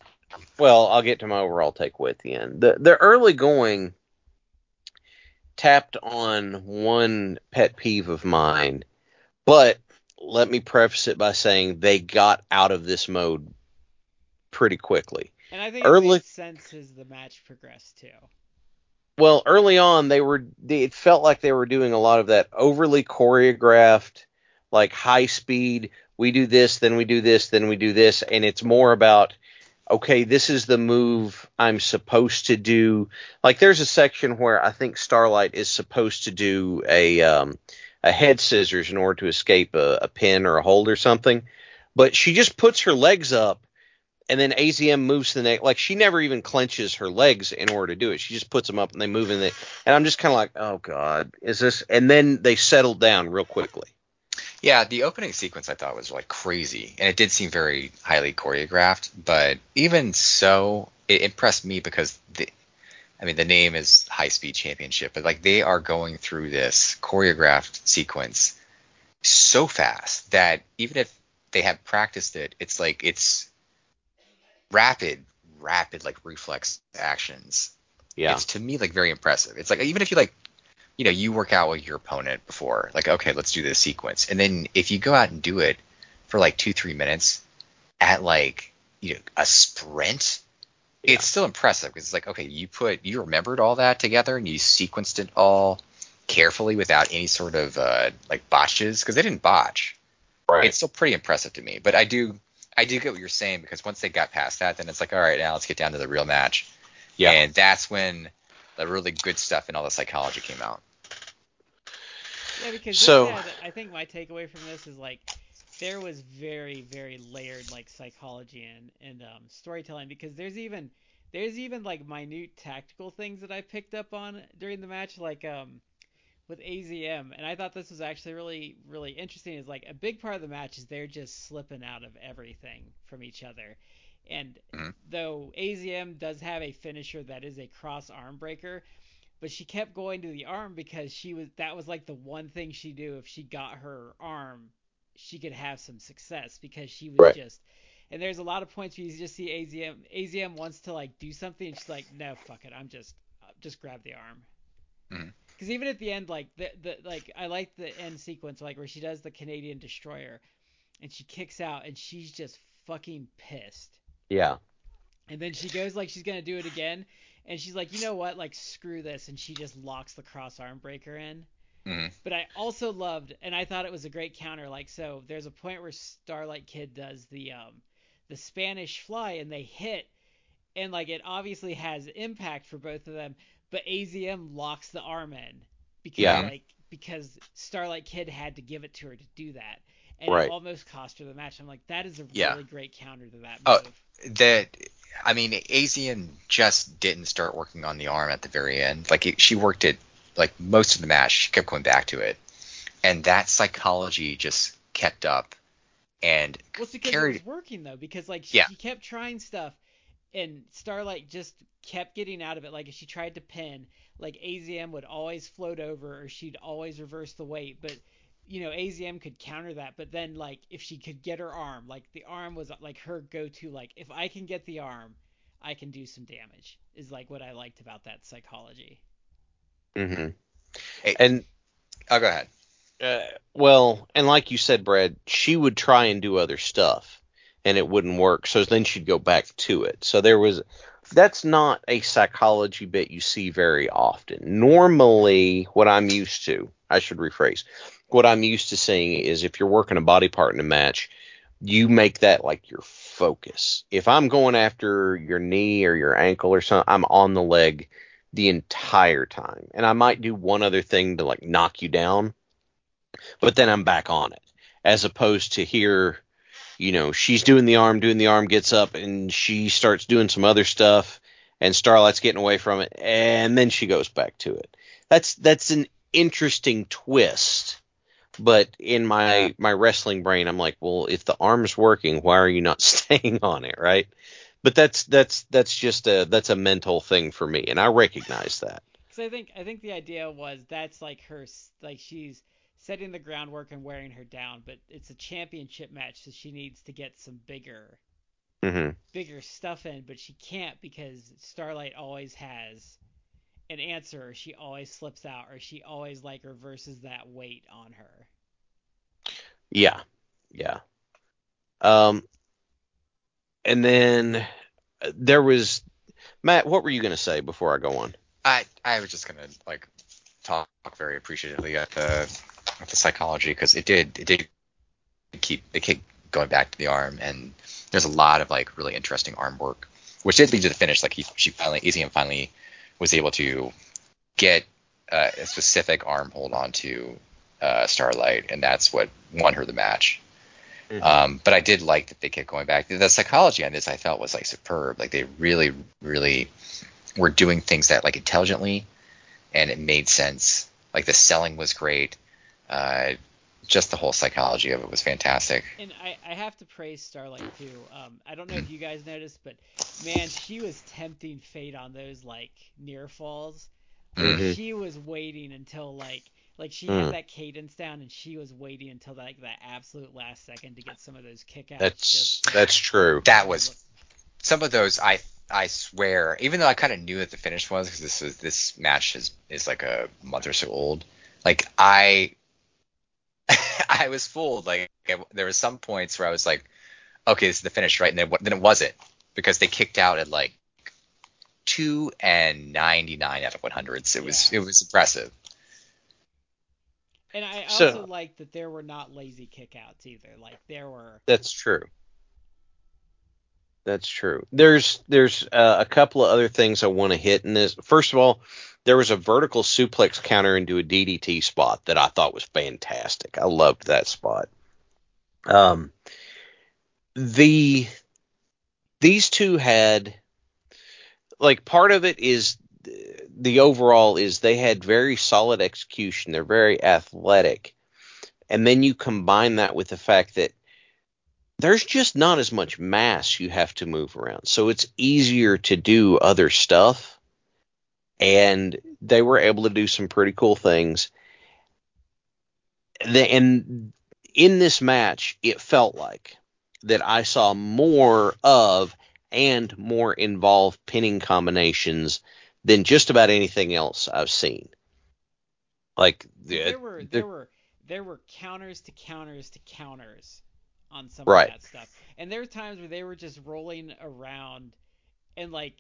well, I'll get to my overall takeaway at the end. The the early going tapped on one pet peeve of mine, but let me preface it by saying they got out of this mode pretty quickly. And I think early, it makes sense as the match progressed too. Well, early on they were it felt like they were doing a lot of that overly choreographed like high speed, we do this, then we do this, then we do this and it's more about okay, this is the move I'm supposed to do. Like there's a section where I think Starlight is supposed to do a um, a head scissors in order to escape a, a pin or a hold or something, but she just puts her legs up and then AZM moves to the neck. Like she never even clenches her legs in order to do it. She just puts them up and they move in the. And I'm just kind of like, oh god, is this? And then they settled down real quickly. Yeah, the opening sequence I thought was like crazy, and it did seem very highly choreographed. But even so, it impressed me because the, I mean, the name is High Speed Championship, but like they are going through this choreographed sequence so fast that even if they have practiced it. It's like it's rapid, rapid like reflex actions. Yeah. It's to me like very impressive. It's like even if you like you know, you work out with your opponent before, like, okay, let's do this sequence. And then if you go out and do it for like two, three minutes at like, you know, a sprint, yeah. it's still impressive because it's like, okay, you put, you remembered all that together and you sequenced it all carefully without any sort of uh, like botches because they didn't botch. Right. It's still pretty impressive to me. But I do, I do get what you're saying because once they got past that, then it's like, all right, now let's get down to the real match. Yeah. And that's when the really good stuff and all the psychology came out. Yeah, because so had, I think my takeaway from this is like there was very very layered like psychology and and um, storytelling because there's even there's even like minute tactical things that I picked up on during the match like um with AZM and I thought this was actually really really interesting is like a big part of the match is they're just slipping out of everything from each other and mm-hmm. though AZM does have a finisher that is a cross arm breaker but she kept going to the arm because she was that was like the one thing she knew if she got her arm she could have some success because she was right. just and there's a lot of points where you just see AZM AZM wants to like do something and she's like no fuck it I'm just just grab the arm because even at the end like the, the like I like the end sequence like where she does the Canadian destroyer and she kicks out and she's just fucking pissed yeah and then she goes like she's gonna do it again and she's like, you know what, like screw this, and she just locks the cross arm breaker in. Mm-hmm. But I also loved, and I thought it was a great counter. Like, so there's a point where Starlight Kid does the um, the Spanish fly, and they hit, and like it obviously has impact for both of them. But AZM locks the arm in because yeah. like because Starlight Kid had to give it to her to do that, and right. it almost cost her the match. I'm like, that is a yeah. really great counter to that oh, move. Oh, that I mean, AZM just didn't start working on the arm at the very end. Like it, she worked it like most of the match. She kept going back to it, and that psychology just kept up. And well, it's because carried... it was working though, because like she, yeah. she kept trying stuff, and Starlight just kept getting out of it. Like if she tried to pin, like AZM would always float over, or she'd always reverse the weight, but you know, AZM could counter that, but then like if she could get her arm, like the arm was like her go-to. Like if I can get the arm, I can do some damage. Is like what I liked about that psychology. Mm-hmm. Hey, and oh, go ahead. Uh, well, and like you said, Brad, she would try and do other stuff, and it wouldn't work. So then she'd go back to it. So there was. That's not a psychology bit you see very often. Normally, what I'm used to, I should rephrase what I'm used to seeing is if you're working a body part in a match, you make that like your focus. If I'm going after your knee or your ankle or something, I'm on the leg the entire time. And I might do one other thing to like knock you down, but then I'm back on it. As opposed to here, you know, she's doing the arm, doing the arm, gets up and she starts doing some other stuff and Starlight's getting away from it and then she goes back to it. That's that's an interesting twist but in my my wrestling brain, I'm like, well, if the arm's working, why are you not staying on it, right? But that's that's that's just a that's a mental thing for me, and I recognize that. Because I think I think the idea was that's like her like she's setting the groundwork and wearing her down, but it's a championship match, so she needs to get some bigger mm-hmm. bigger stuff in, but she can't because Starlight always has an answer or she always slips out or she always like reverses that weight on her. Yeah. Yeah. Um and then uh, there was Matt, what were you going to say before I go on? I I was just going to like talk very appreciatively at the at the psychology because it did it did keep it kept going back to the arm and there's a lot of like really interesting arm work which did lead to the finish like he she finally AZM finally was able to get uh, a specific arm hold onto uh, Starlight, and that's what won her the match. Mm-hmm. Um, but I did like that they kept going back. The psychology on this I felt was like superb. Like they really, really were doing things that like intelligently, and it made sense. Like the selling was great. Uh, just the whole psychology of it was fantastic. And I, I have to praise Starlight too. Um, I don't know if you guys noticed, but man, she was tempting fate on those like near falls. Mm-hmm. She was waiting until like Like she had that cadence down, and she was waiting until like that absolute last second to get some of those kickouts. That's just, that's true. That was some of those. I I swear, even though I kind of knew what the finish was because this is this match is is like a month or so old. Like I I was fooled. Like there were some points where I was like, okay, this is the finish, right? And then then it wasn't because they kicked out at like two and ninety nine out of one hundreds. It was Yeah. it was impressive. And I So- also like that there were not lazy kickouts either. Like there were. That's true. That's true. There's there's uh, a couple of other things I want to hit in this. First of all, there was a vertical suplex counter into a DDT spot that I thought was fantastic. I loved that spot. Um, the these two had like part of it is the overall is they had very solid execution. They're very athletic, and then you combine that with the fact that there's just not as much mass you have to move around. So it's easier to do other stuff. And they were able to do some pretty cool things. The, and in this match, it felt like that I saw more of and more involved pinning combinations than just about anything else I've seen. Like there were the- there were there were counters to counters to counters on some Right. of that stuff. And there were times where they were just rolling around and like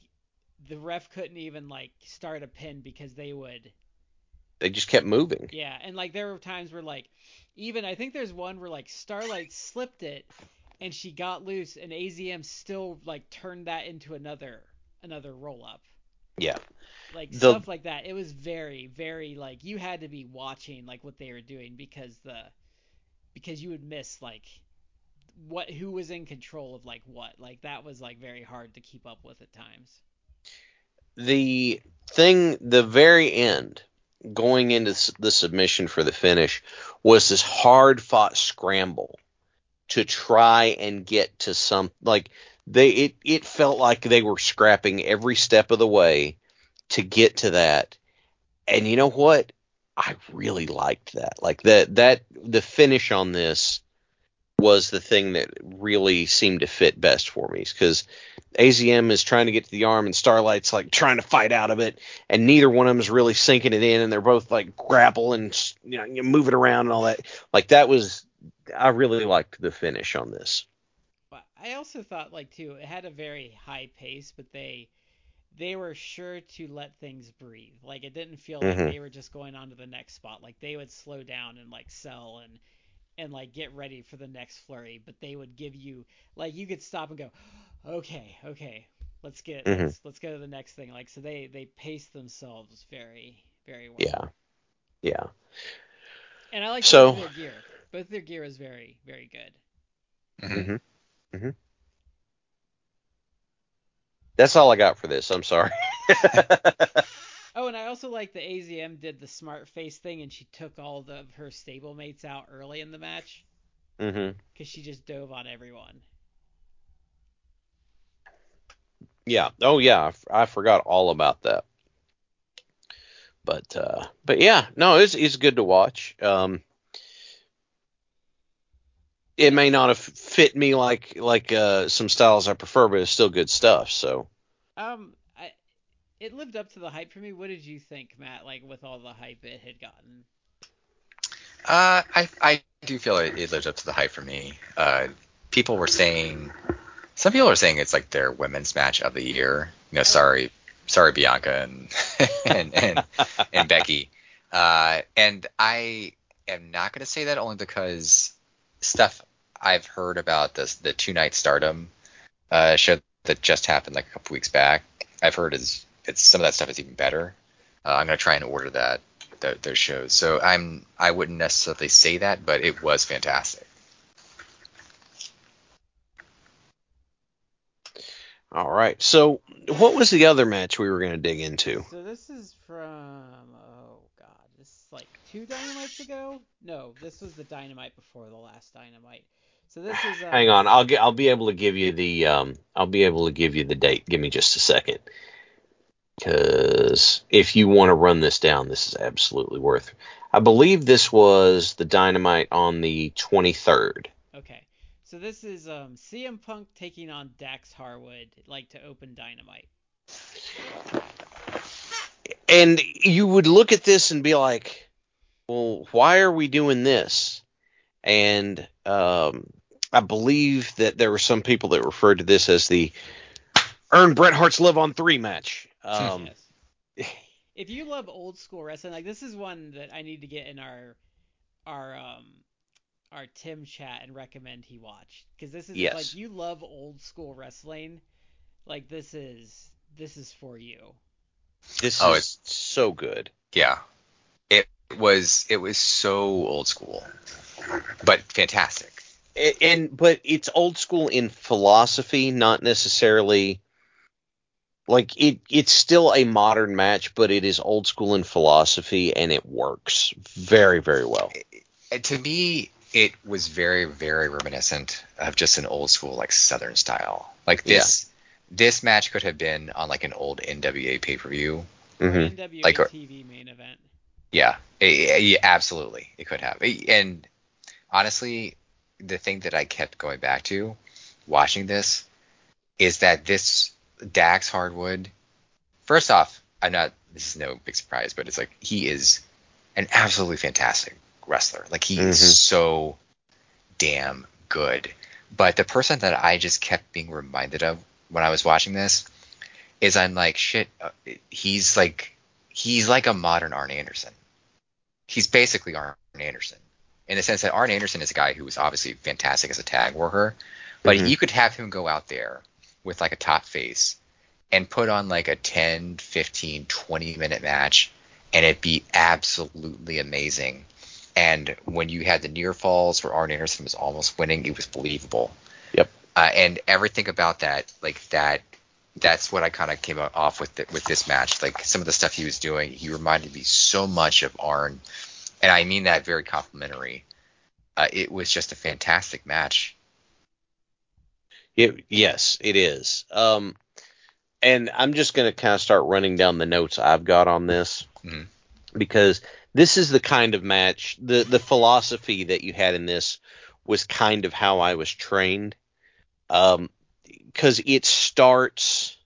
the ref couldn't even like start a pin because they would they just kept moving. yeah, and like there were times where like even I think there's one where like Starlight slipped it and she got loose and AZM still like turned that into another another roll up. Yeah. Like The- stuff like that. It was very very like you had to be watching like what they were doing because the because you would miss like what who was in control of like what. Like that was like very hard to keep up with at times. The thing, the very end, going into the submission for the finish, was this hard fought scramble to try and get to some like they it it felt like they were scrapping every step of the way to get to that. And you know what? I really liked that. Like that that the finish on this was the thing that really seemed to fit best for me because AZM is trying to get to the arm and Starlight's like trying to fight out of it, and neither one of them is really sinking it in, and they're both like grapple and you know you move it around and all that. Like that was, I really liked the finish on this. But I also thought like too, it had a very high pace, but they they were sure to let things breathe. Like it didn't feel like Mhm. they were just going on to the next spot. Like they would slow down and like sell and and like get ready for the next flurry, but they would give you like you could stop and go, okay, okay, let's get Mhm. let's, let's go to the next thing. Like so they they pace themselves very very well. Yeah, yeah. And I like So- both their gear. Both their gear is very very good. Mhm. hmm hmm That's all I got for this. I'm sorry. Oh, and I also like the AZM did the smart face thing, and she took all the, of her stablemates out early in the match hmm because she just dove on everyone. Yeah. Oh yeah. I, f- I forgot all about that. But uh, but yeah, no, it's it's good to watch. Um, it may not have fit me like like uh, some styles I prefer, but it's still good stuff. So Um, it lived up to the hype for me. What did you think, Matt? Like with all the hype it had gotten. Uh, I I do feel it, it lived up to the hype for me. Uh, people were saying, some people are saying it's like their women's match of the year. You know, sorry, sorry Bianca and and and, and Becky. Uh, and I am not going to say that only because stuff I've heard about this the two night Stardom uh, show that just happened like a couple weeks back. I've heard is it's some of that stuff is even better. Uh, I'm going to try and order that th- those shows. So I'm I wouldn't necessarily say that, but it was fantastic. all right. So what was the other match we were going to dig into? So this is from oh god, this is like two dynamites ago. No, this was the dynamite before the last dynamite. So this is uh, Hang on, I'll get I'll be able to give you the um I'll be able to give you the date. Give me just a second. Cuz if you want to run this down, this is absolutely worth. I believe this was the Dynamite on the 23rd. Okay. So this is um, CM Punk taking on Dax Harwood, like to open Dynamite. And you would look at this and be like, well, why are we doing this? And um, I believe that there were some people that referred to this as the Earn Bret Hart's Love on Three match. Um, yes. if you love old school wrestling, like this is one that I need to get in our our um our Tim chat and recommend he watch because this is yes. like you love old school wrestling, like this is this is for you. This oh, is it's, so good. Yeah, it was it was so old school, but fantastic. And, and but it's old school in philosophy, not necessarily like it it's still a modern match, but it is old school in philosophy and it works very very well. Eh, to me, it was very very reminiscent of just an old school like southern style. Like this yeah. this match could have been on like an old NWA pay per view. Mm-hmm. NWA like, TV main event. Yeah, eh, eh, it, it, absolutely, it could have. And honestly, the thing that I kept going back to watching this is that this Dax Harwood. First off, I'm not. This is no big surprise, but it's like he is an absolutely fantastic wrestler. Like he mm-hmm. is so damn good. But the person that I just kept being reminded of when I was watching this is I'm like shit. Uh, he's like he's like a modern Arn Anderson. He's basically Arn Anderson in the sense that Arn Anderson is a guy who was obviously fantastic as a tag worker, but mm-hmm. you could have him go out there with like a top face and put on like a 10, 15, 20 minute match and it'd be absolutely amazing. And when you had the near falls where Arn Anderson was almost winning, it was believable. Yep. Uh, and everything about that, like that, that's what I kind of came off with the, with this match. Like some of the stuff he was doing, he reminded me so much of Arn, and I mean that very complimentary. Uh, it was just a fantastic match. It, yes, it is. Um, and I'm just going to kind of start running down the notes I've got on this mm-hmm. because this is the kind of match the the philosophy that you had in this was kind of how I was trained. Um, because it starts,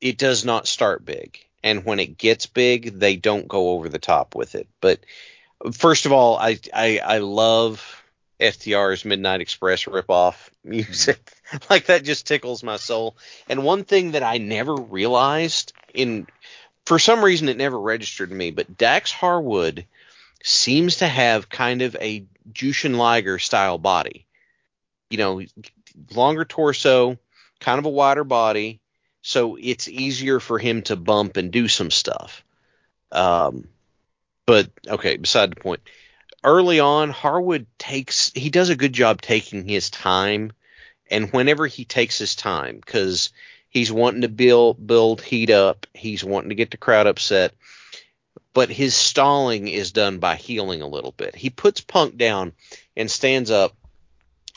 it does not start big, and when it gets big, they don't go over the top with it. But first of all, I I, I love FTR's Midnight Express ripoff music. like that just tickles my soul. And one thing that I never realized in for some reason it never registered to me, but Dax Harwood seems to have kind of a Jushin Liger style body. You know, longer torso, kind of a wider body, so it's easier for him to bump and do some stuff. Um, but okay, beside the point early on, Harwood takes he does a good job taking his time, and whenever he takes his time, because he's wanting to build build heat up, he's wanting to get the crowd upset, but his stalling is done by heeling a little bit. He puts Punk down and stands up,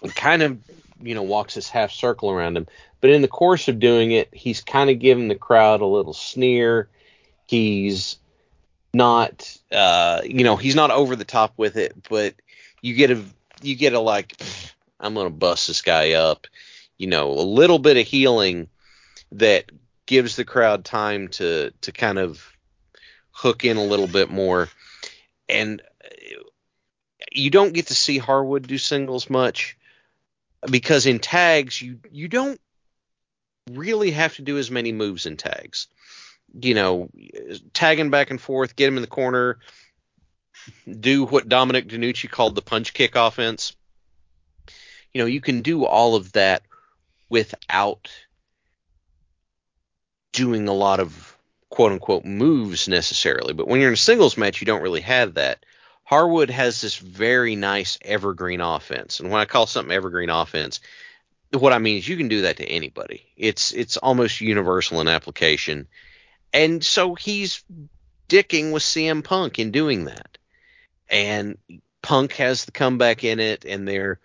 and kind of you know walks his half circle around him. But in the course of doing it, he's kind of giving the crowd a little sneer. He's not uh, you know he's not over the top with it, but you get a you get a like I'm gonna bust this guy up, you know, a little bit of heeling that gives the crowd time to to kind of hook in a little bit more, and you don't get to see Harwood do singles much because in tags you you don't really have to do as many moves in tags you know, tagging back and forth, get him in the corner, do what Dominic DeNucci called the punch kick offense. You know, you can do all of that without doing a lot of quote unquote moves necessarily. But when you're in a singles match, you don't really have that. Harwood has this very nice evergreen offense. And when I call something evergreen offense, what I mean is you can do that to anybody. It's it's almost universal in application. And so he's dicking with CM Punk in doing that. And Punk has the comeback in it, and they're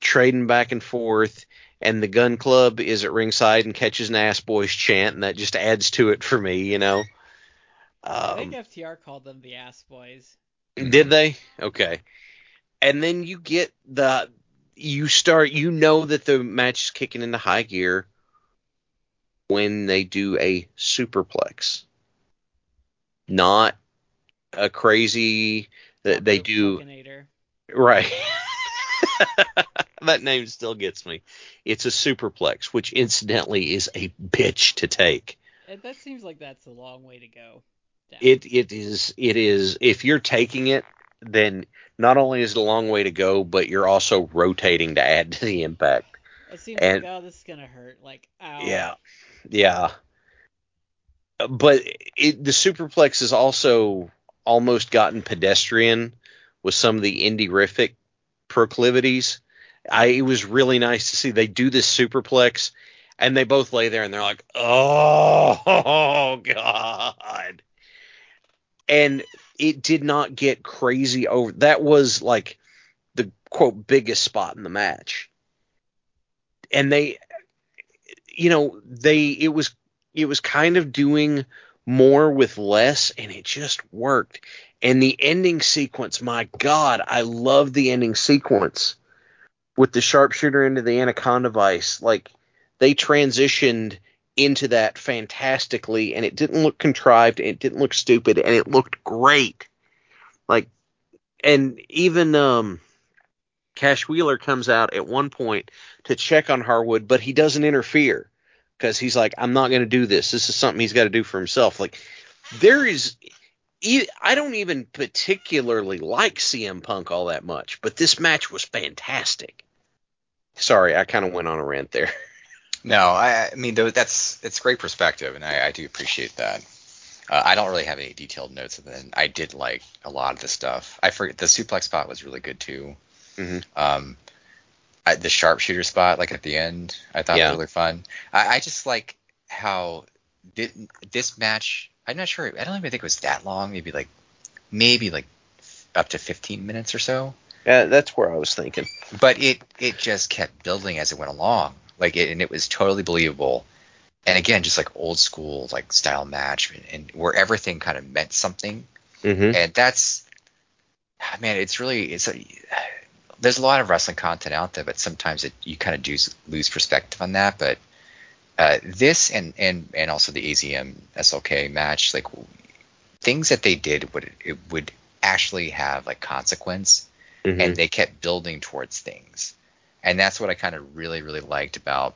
trading back and forth. And the Gunn Club is at ringside and catches an ass boys chant, and that just adds to it for me, you know. Um, I think FTR called them the ass boys. Did they? Okay. And then you get the you start you know that the match is kicking into high gear when they do a superplex. Not a crazy that they do right. that name still gets me. It's a superplex, which incidentally is a bitch to take. And that seems like that's a long way to go. down. It it is it is if you're taking it, then not only is it a long way to go, but you're also rotating to add to the impact. It seems and- like oh this is gonna hurt. Like ow. Yeah, yeah. But it, the superplex has also almost gotten pedestrian with some of the indie-rific proclivities. I it was really nice to see they do this superplex, and they both lay there and they're like, oh, "Oh God!" And it did not get crazy over. That was like the quote biggest spot in the match, and they you know they it was it was kind of doing more with less and it just worked. And the ending sequence my god i love the ending sequence with the sharpshooter into the anaconda vice. Like they transitioned into that fantastically and it didn't look contrived it didn't look stupid and it looked great. Like and even um cash wheeler comes out at one point to check on Harwood, but he doesn't interfere because he's like, I'm not going to do this. This is something he's got to do for himself. Like, there is. I don't even particularly like CM Punk all that much, but this match was fantastic. Sorry, I kind of went on a rant there. No, I, I mean that's it's great perspective, and I, I do appreciate that. Uh, I don't really have any detailed notes of it. I did like a lot of the stuff. I forget the suplex spot was really good too. Mhm. Um, I, the sharpshooter spot, like at the end, I thought Yeah. was really fun. I, I just like how thi- this match. I'm not sure. I don't even think it was that long. Maybe like maybe like up to 15 minutes or so. Yeah, that's where I was thinking. but it it just kept building as it went along like it, and it was totally believable and again just like old school like style match and, and where everything kind of meant something Mm-hmm. and that's man it's really it's a, there's a lot of wrestling content out there but sometimes it you kind of do lose perspective on that but uh, this and and and also the AZM SLK match like things that they did would it would actually have like consequence Mm-hmm. and they kept building towards things and that's what i kind of really really liked about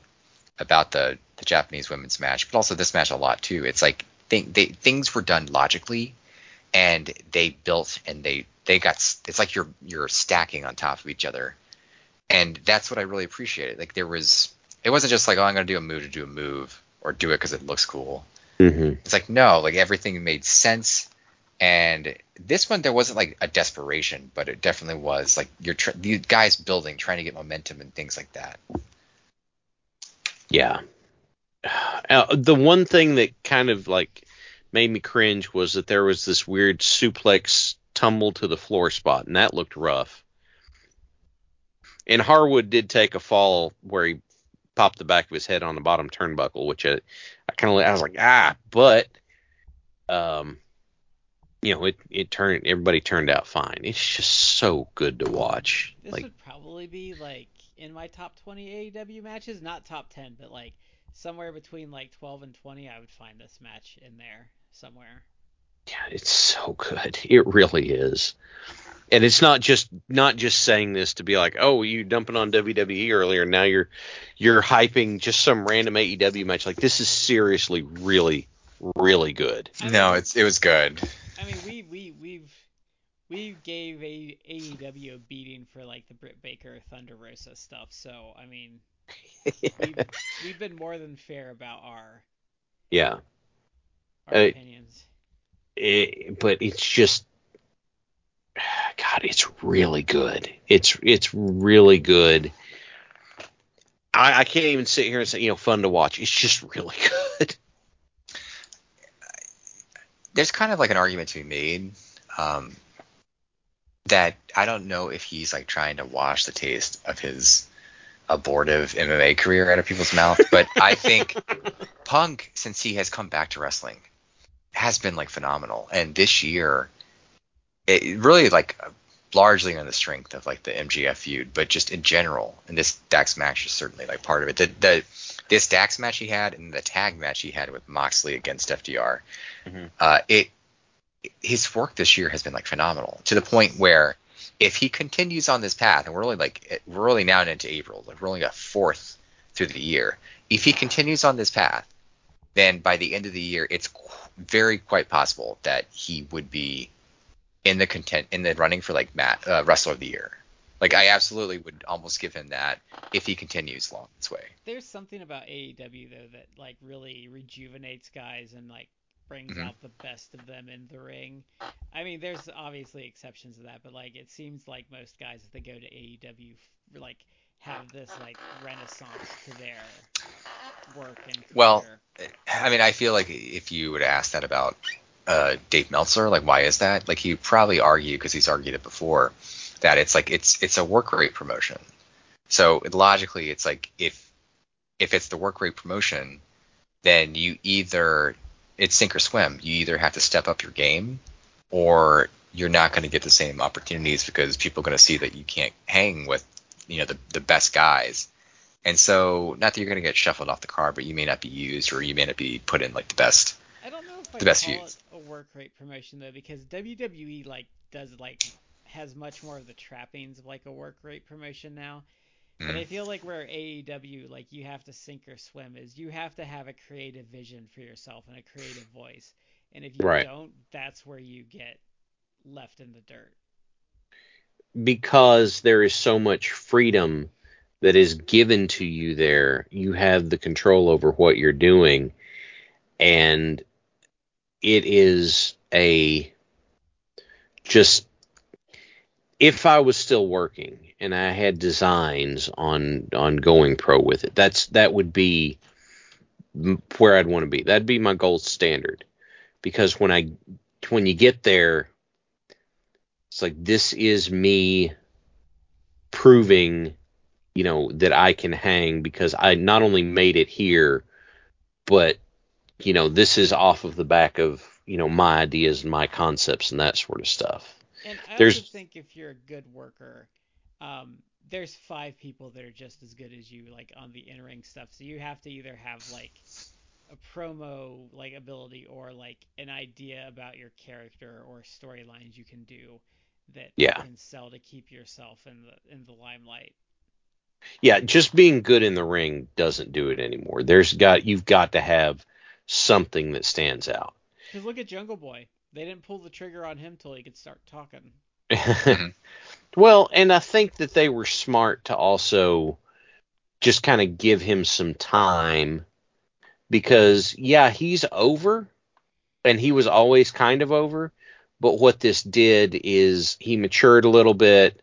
about the the japanese women's match but also this match a lot too it's like thing, they, things were done logically and they built and they they got it's like you're you're stacking on top of each other and that's what i really appreciated like there was it wasn't just like oh i'm going to do a move to do a move or do it because it looks cool mm-hmm. it's like no, like everything made sense. And this one there wasn't like a desperation, but it definitely was like you're tr- the guys building, trying to get momentum and things like that. Yeah. Uh, the one thing that kind of like made me cringe was that there was this weird suplex tumble to the floor spot, and that looked rough. And Harwood did take a fall where he popped the back of his head on the bottom turnbuckle, which I, I kind of I was like ah, but um, you know it it turned everybody turned out fine. It's just so good to watch. This like would probably be like in my top 20 AEW matches, not top 10, but like somewhere between like 12 and 20. I would find this match in there somewhere. Yeah, it's so good. It really is. And it's not just not just saying this to be like, oh, you dumping on WWE earlier, now you're you're hyping just some random AEW match. Like this is seriously really, really good. I no, it's it was good. I mean, we we we've we gave a AEW a beating for like the Britt Baker Thunder Rosa stuff. So I mean, we've we've been more than fair about our yeah. our Uh, opinions. It, but it's just God, it's really good. It's it's really good. I, I can't even sit here and say, you know, fun to watch. It's just really good. There's kind of like an argument to be made um, that I don't know if he's like trying to wash the taste of his abortive MMA career out of people's mouth, but I think Punk, since he has come back to wrestling, has been like phenomenal. And this year, it really like largely on the strength of like the MJF feud, but just in general, and this Dax match is certainly like part of it. The, the this Dax match he had and the tag match he had with Moxley against FTR, mm-hmm. uh, it his work this year has been like phenomenal to the point where if he continues on this path, and we're only like we're only now into April, like we're only a fourth through the year. If he continues on this path, then by the end of the year, it's very quite possible that he would be in the content in the running for like Matt uh, Wrestler of the Year. Like I absolutely would almost give him that if he continues along this way. There's something about AEW though that like really rejuvenates guys and like brings mm-hmm. out the best of them in the ring. I mean, there's obviously exceptions to that, but like it seems like most guys if they go to AEW like have this like renaissance to their work and career. Well, I mean, I feel like if you would ask that about uh, Dave Meltzer, like why is that? Like he probably argue because he's argued it before that it's like it's it's a work rate promotion. So logically, it's like if if it's the work rate promotion, then you either it's sink or swim. You either have to step up your game, or you're not going to get the same opportunities because people are going to see that you can't hang with you know the the best guys. And so, not that you're going to get shuffled off the card, but you may not be used, or you may not be put in like the best. I don't know if I the best call views. a work rate promotion though, because WWE like does like has much more of the trappings of like a work rate promotion now. Mm. But I feel like where AEW like you have to sink or swim is you have to have a creative vision for yourself and a creative voice. And if you right. don't, that's where you get left in the dirt. Because there is so much freedom that is given to you there, you have the control over what you're doing. And it is a just if I was still working and I had designs on on going pro with it, that's that would be where I'd want to be. That'd be my gold standard. Because when I when you get there, it's like this is me proving, you know, that I can hang because I not only made it here, but you know, this is off of the back of, you know, my ideas and my concepts and that sort of stuff. And I there's, also think if you're a good worker, um, there's five people that are just as good as you, like on the in-ring stuff. So you have to either have like a promo like ability or like an idea about your character or storylines you can do that yeah. you can sell to keep yourself in the in the limelight. Yeah, just being good in the ring doesn't do it anymore. There's got you've got to have something that stands out. Because look at Jungle Boy. They didn't pull the trigger on him till he could start talking. Mm-hmm. well, and I think that they were smart to also just kind of give him some time because yeah, he's over and he was always kind of over, but what this did is he matured a little bit.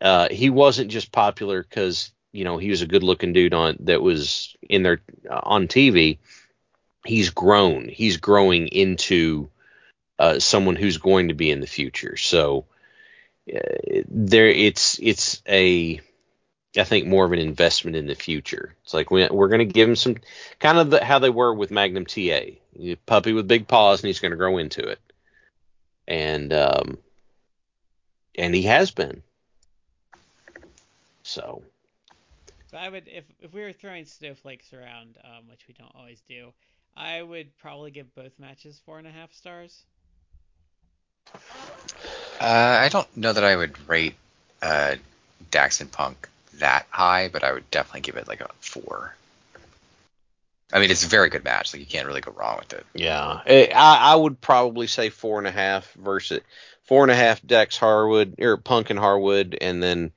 Uh, he wasn't just popular because you know he was a good-looking dude on that was in there uh, on TV. He's grown. He's growing into uh, someone who's going to be in the future. So uh, there, it's it's a I think more of an investment in the future. It's like we, we're going to give him some kind of the, how they were with Magnum TA, puppy with big paws, and he's going to grow into it. And um, and he has been. So. So I would, if if we were throwing snowflakes around, um, which we don't always do, I would probably give both matches four and a half stars. Uh, I don't know that I would rate uh, Dax and Punk that high, but I would definitely give it like a four. I mean, it's a very good match. Like you can't really go wrong with it. Yeah, eh, I, I would probably say four and a half versus four and a half Dax Harwood or Punk and Harwood, and then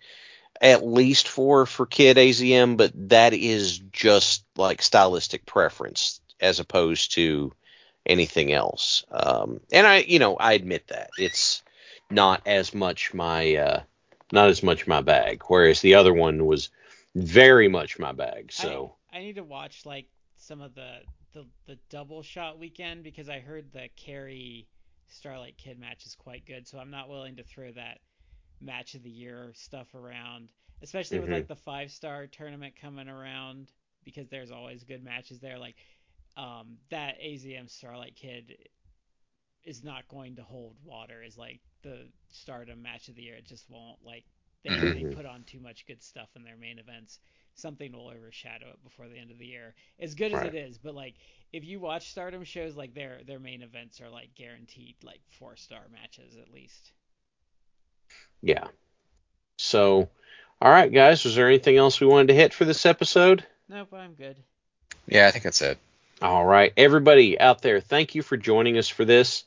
at least four for Kid AZM. But that is just like stylistic preference as opposed to anything else. Um, and I, you know, I admit that it's not as much my, uh, not as much my bag. Whereas the other one was very much my bag. So I, I need to watch like some of the, the the double shot weekend because I heard the Kerry Starlight Kid match is quite good. So I'm not willing to throw that match of the year stuff around, especially mm-hmm. with like the five star tournament coming around because there's always good matches there. Like um, that AZM Starlight Kid is not going to hold water is like the Stardom match of the year. It just won't. Like they, they put on too much good stuff in their main events. Something will overshadow it before the end of the year. As good as it is, but like if you watch Stardom shows, like their their main events are like guaranteed like four star matches at least. Yeah. So, all right, guys. Was there anything else we wanted to hit for this episode? Nope, I'm good. Yeah, I think that's it. All right, everybody out there, thank you for joining us for this.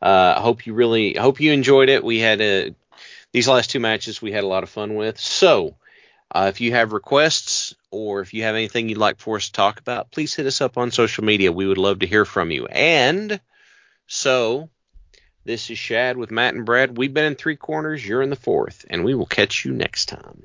Uh, I hope you really, I hope you enjoyed it. We had a these last two matches we had a lot of fun with. So, uh, if you have requests or if you have anything you'd like for us to talk about, please hit us up on social media. We would love to hear from you. And so, this is Shad with Matt and Brad. We've been in three corners. You're in the fourth, and we will catch you next time.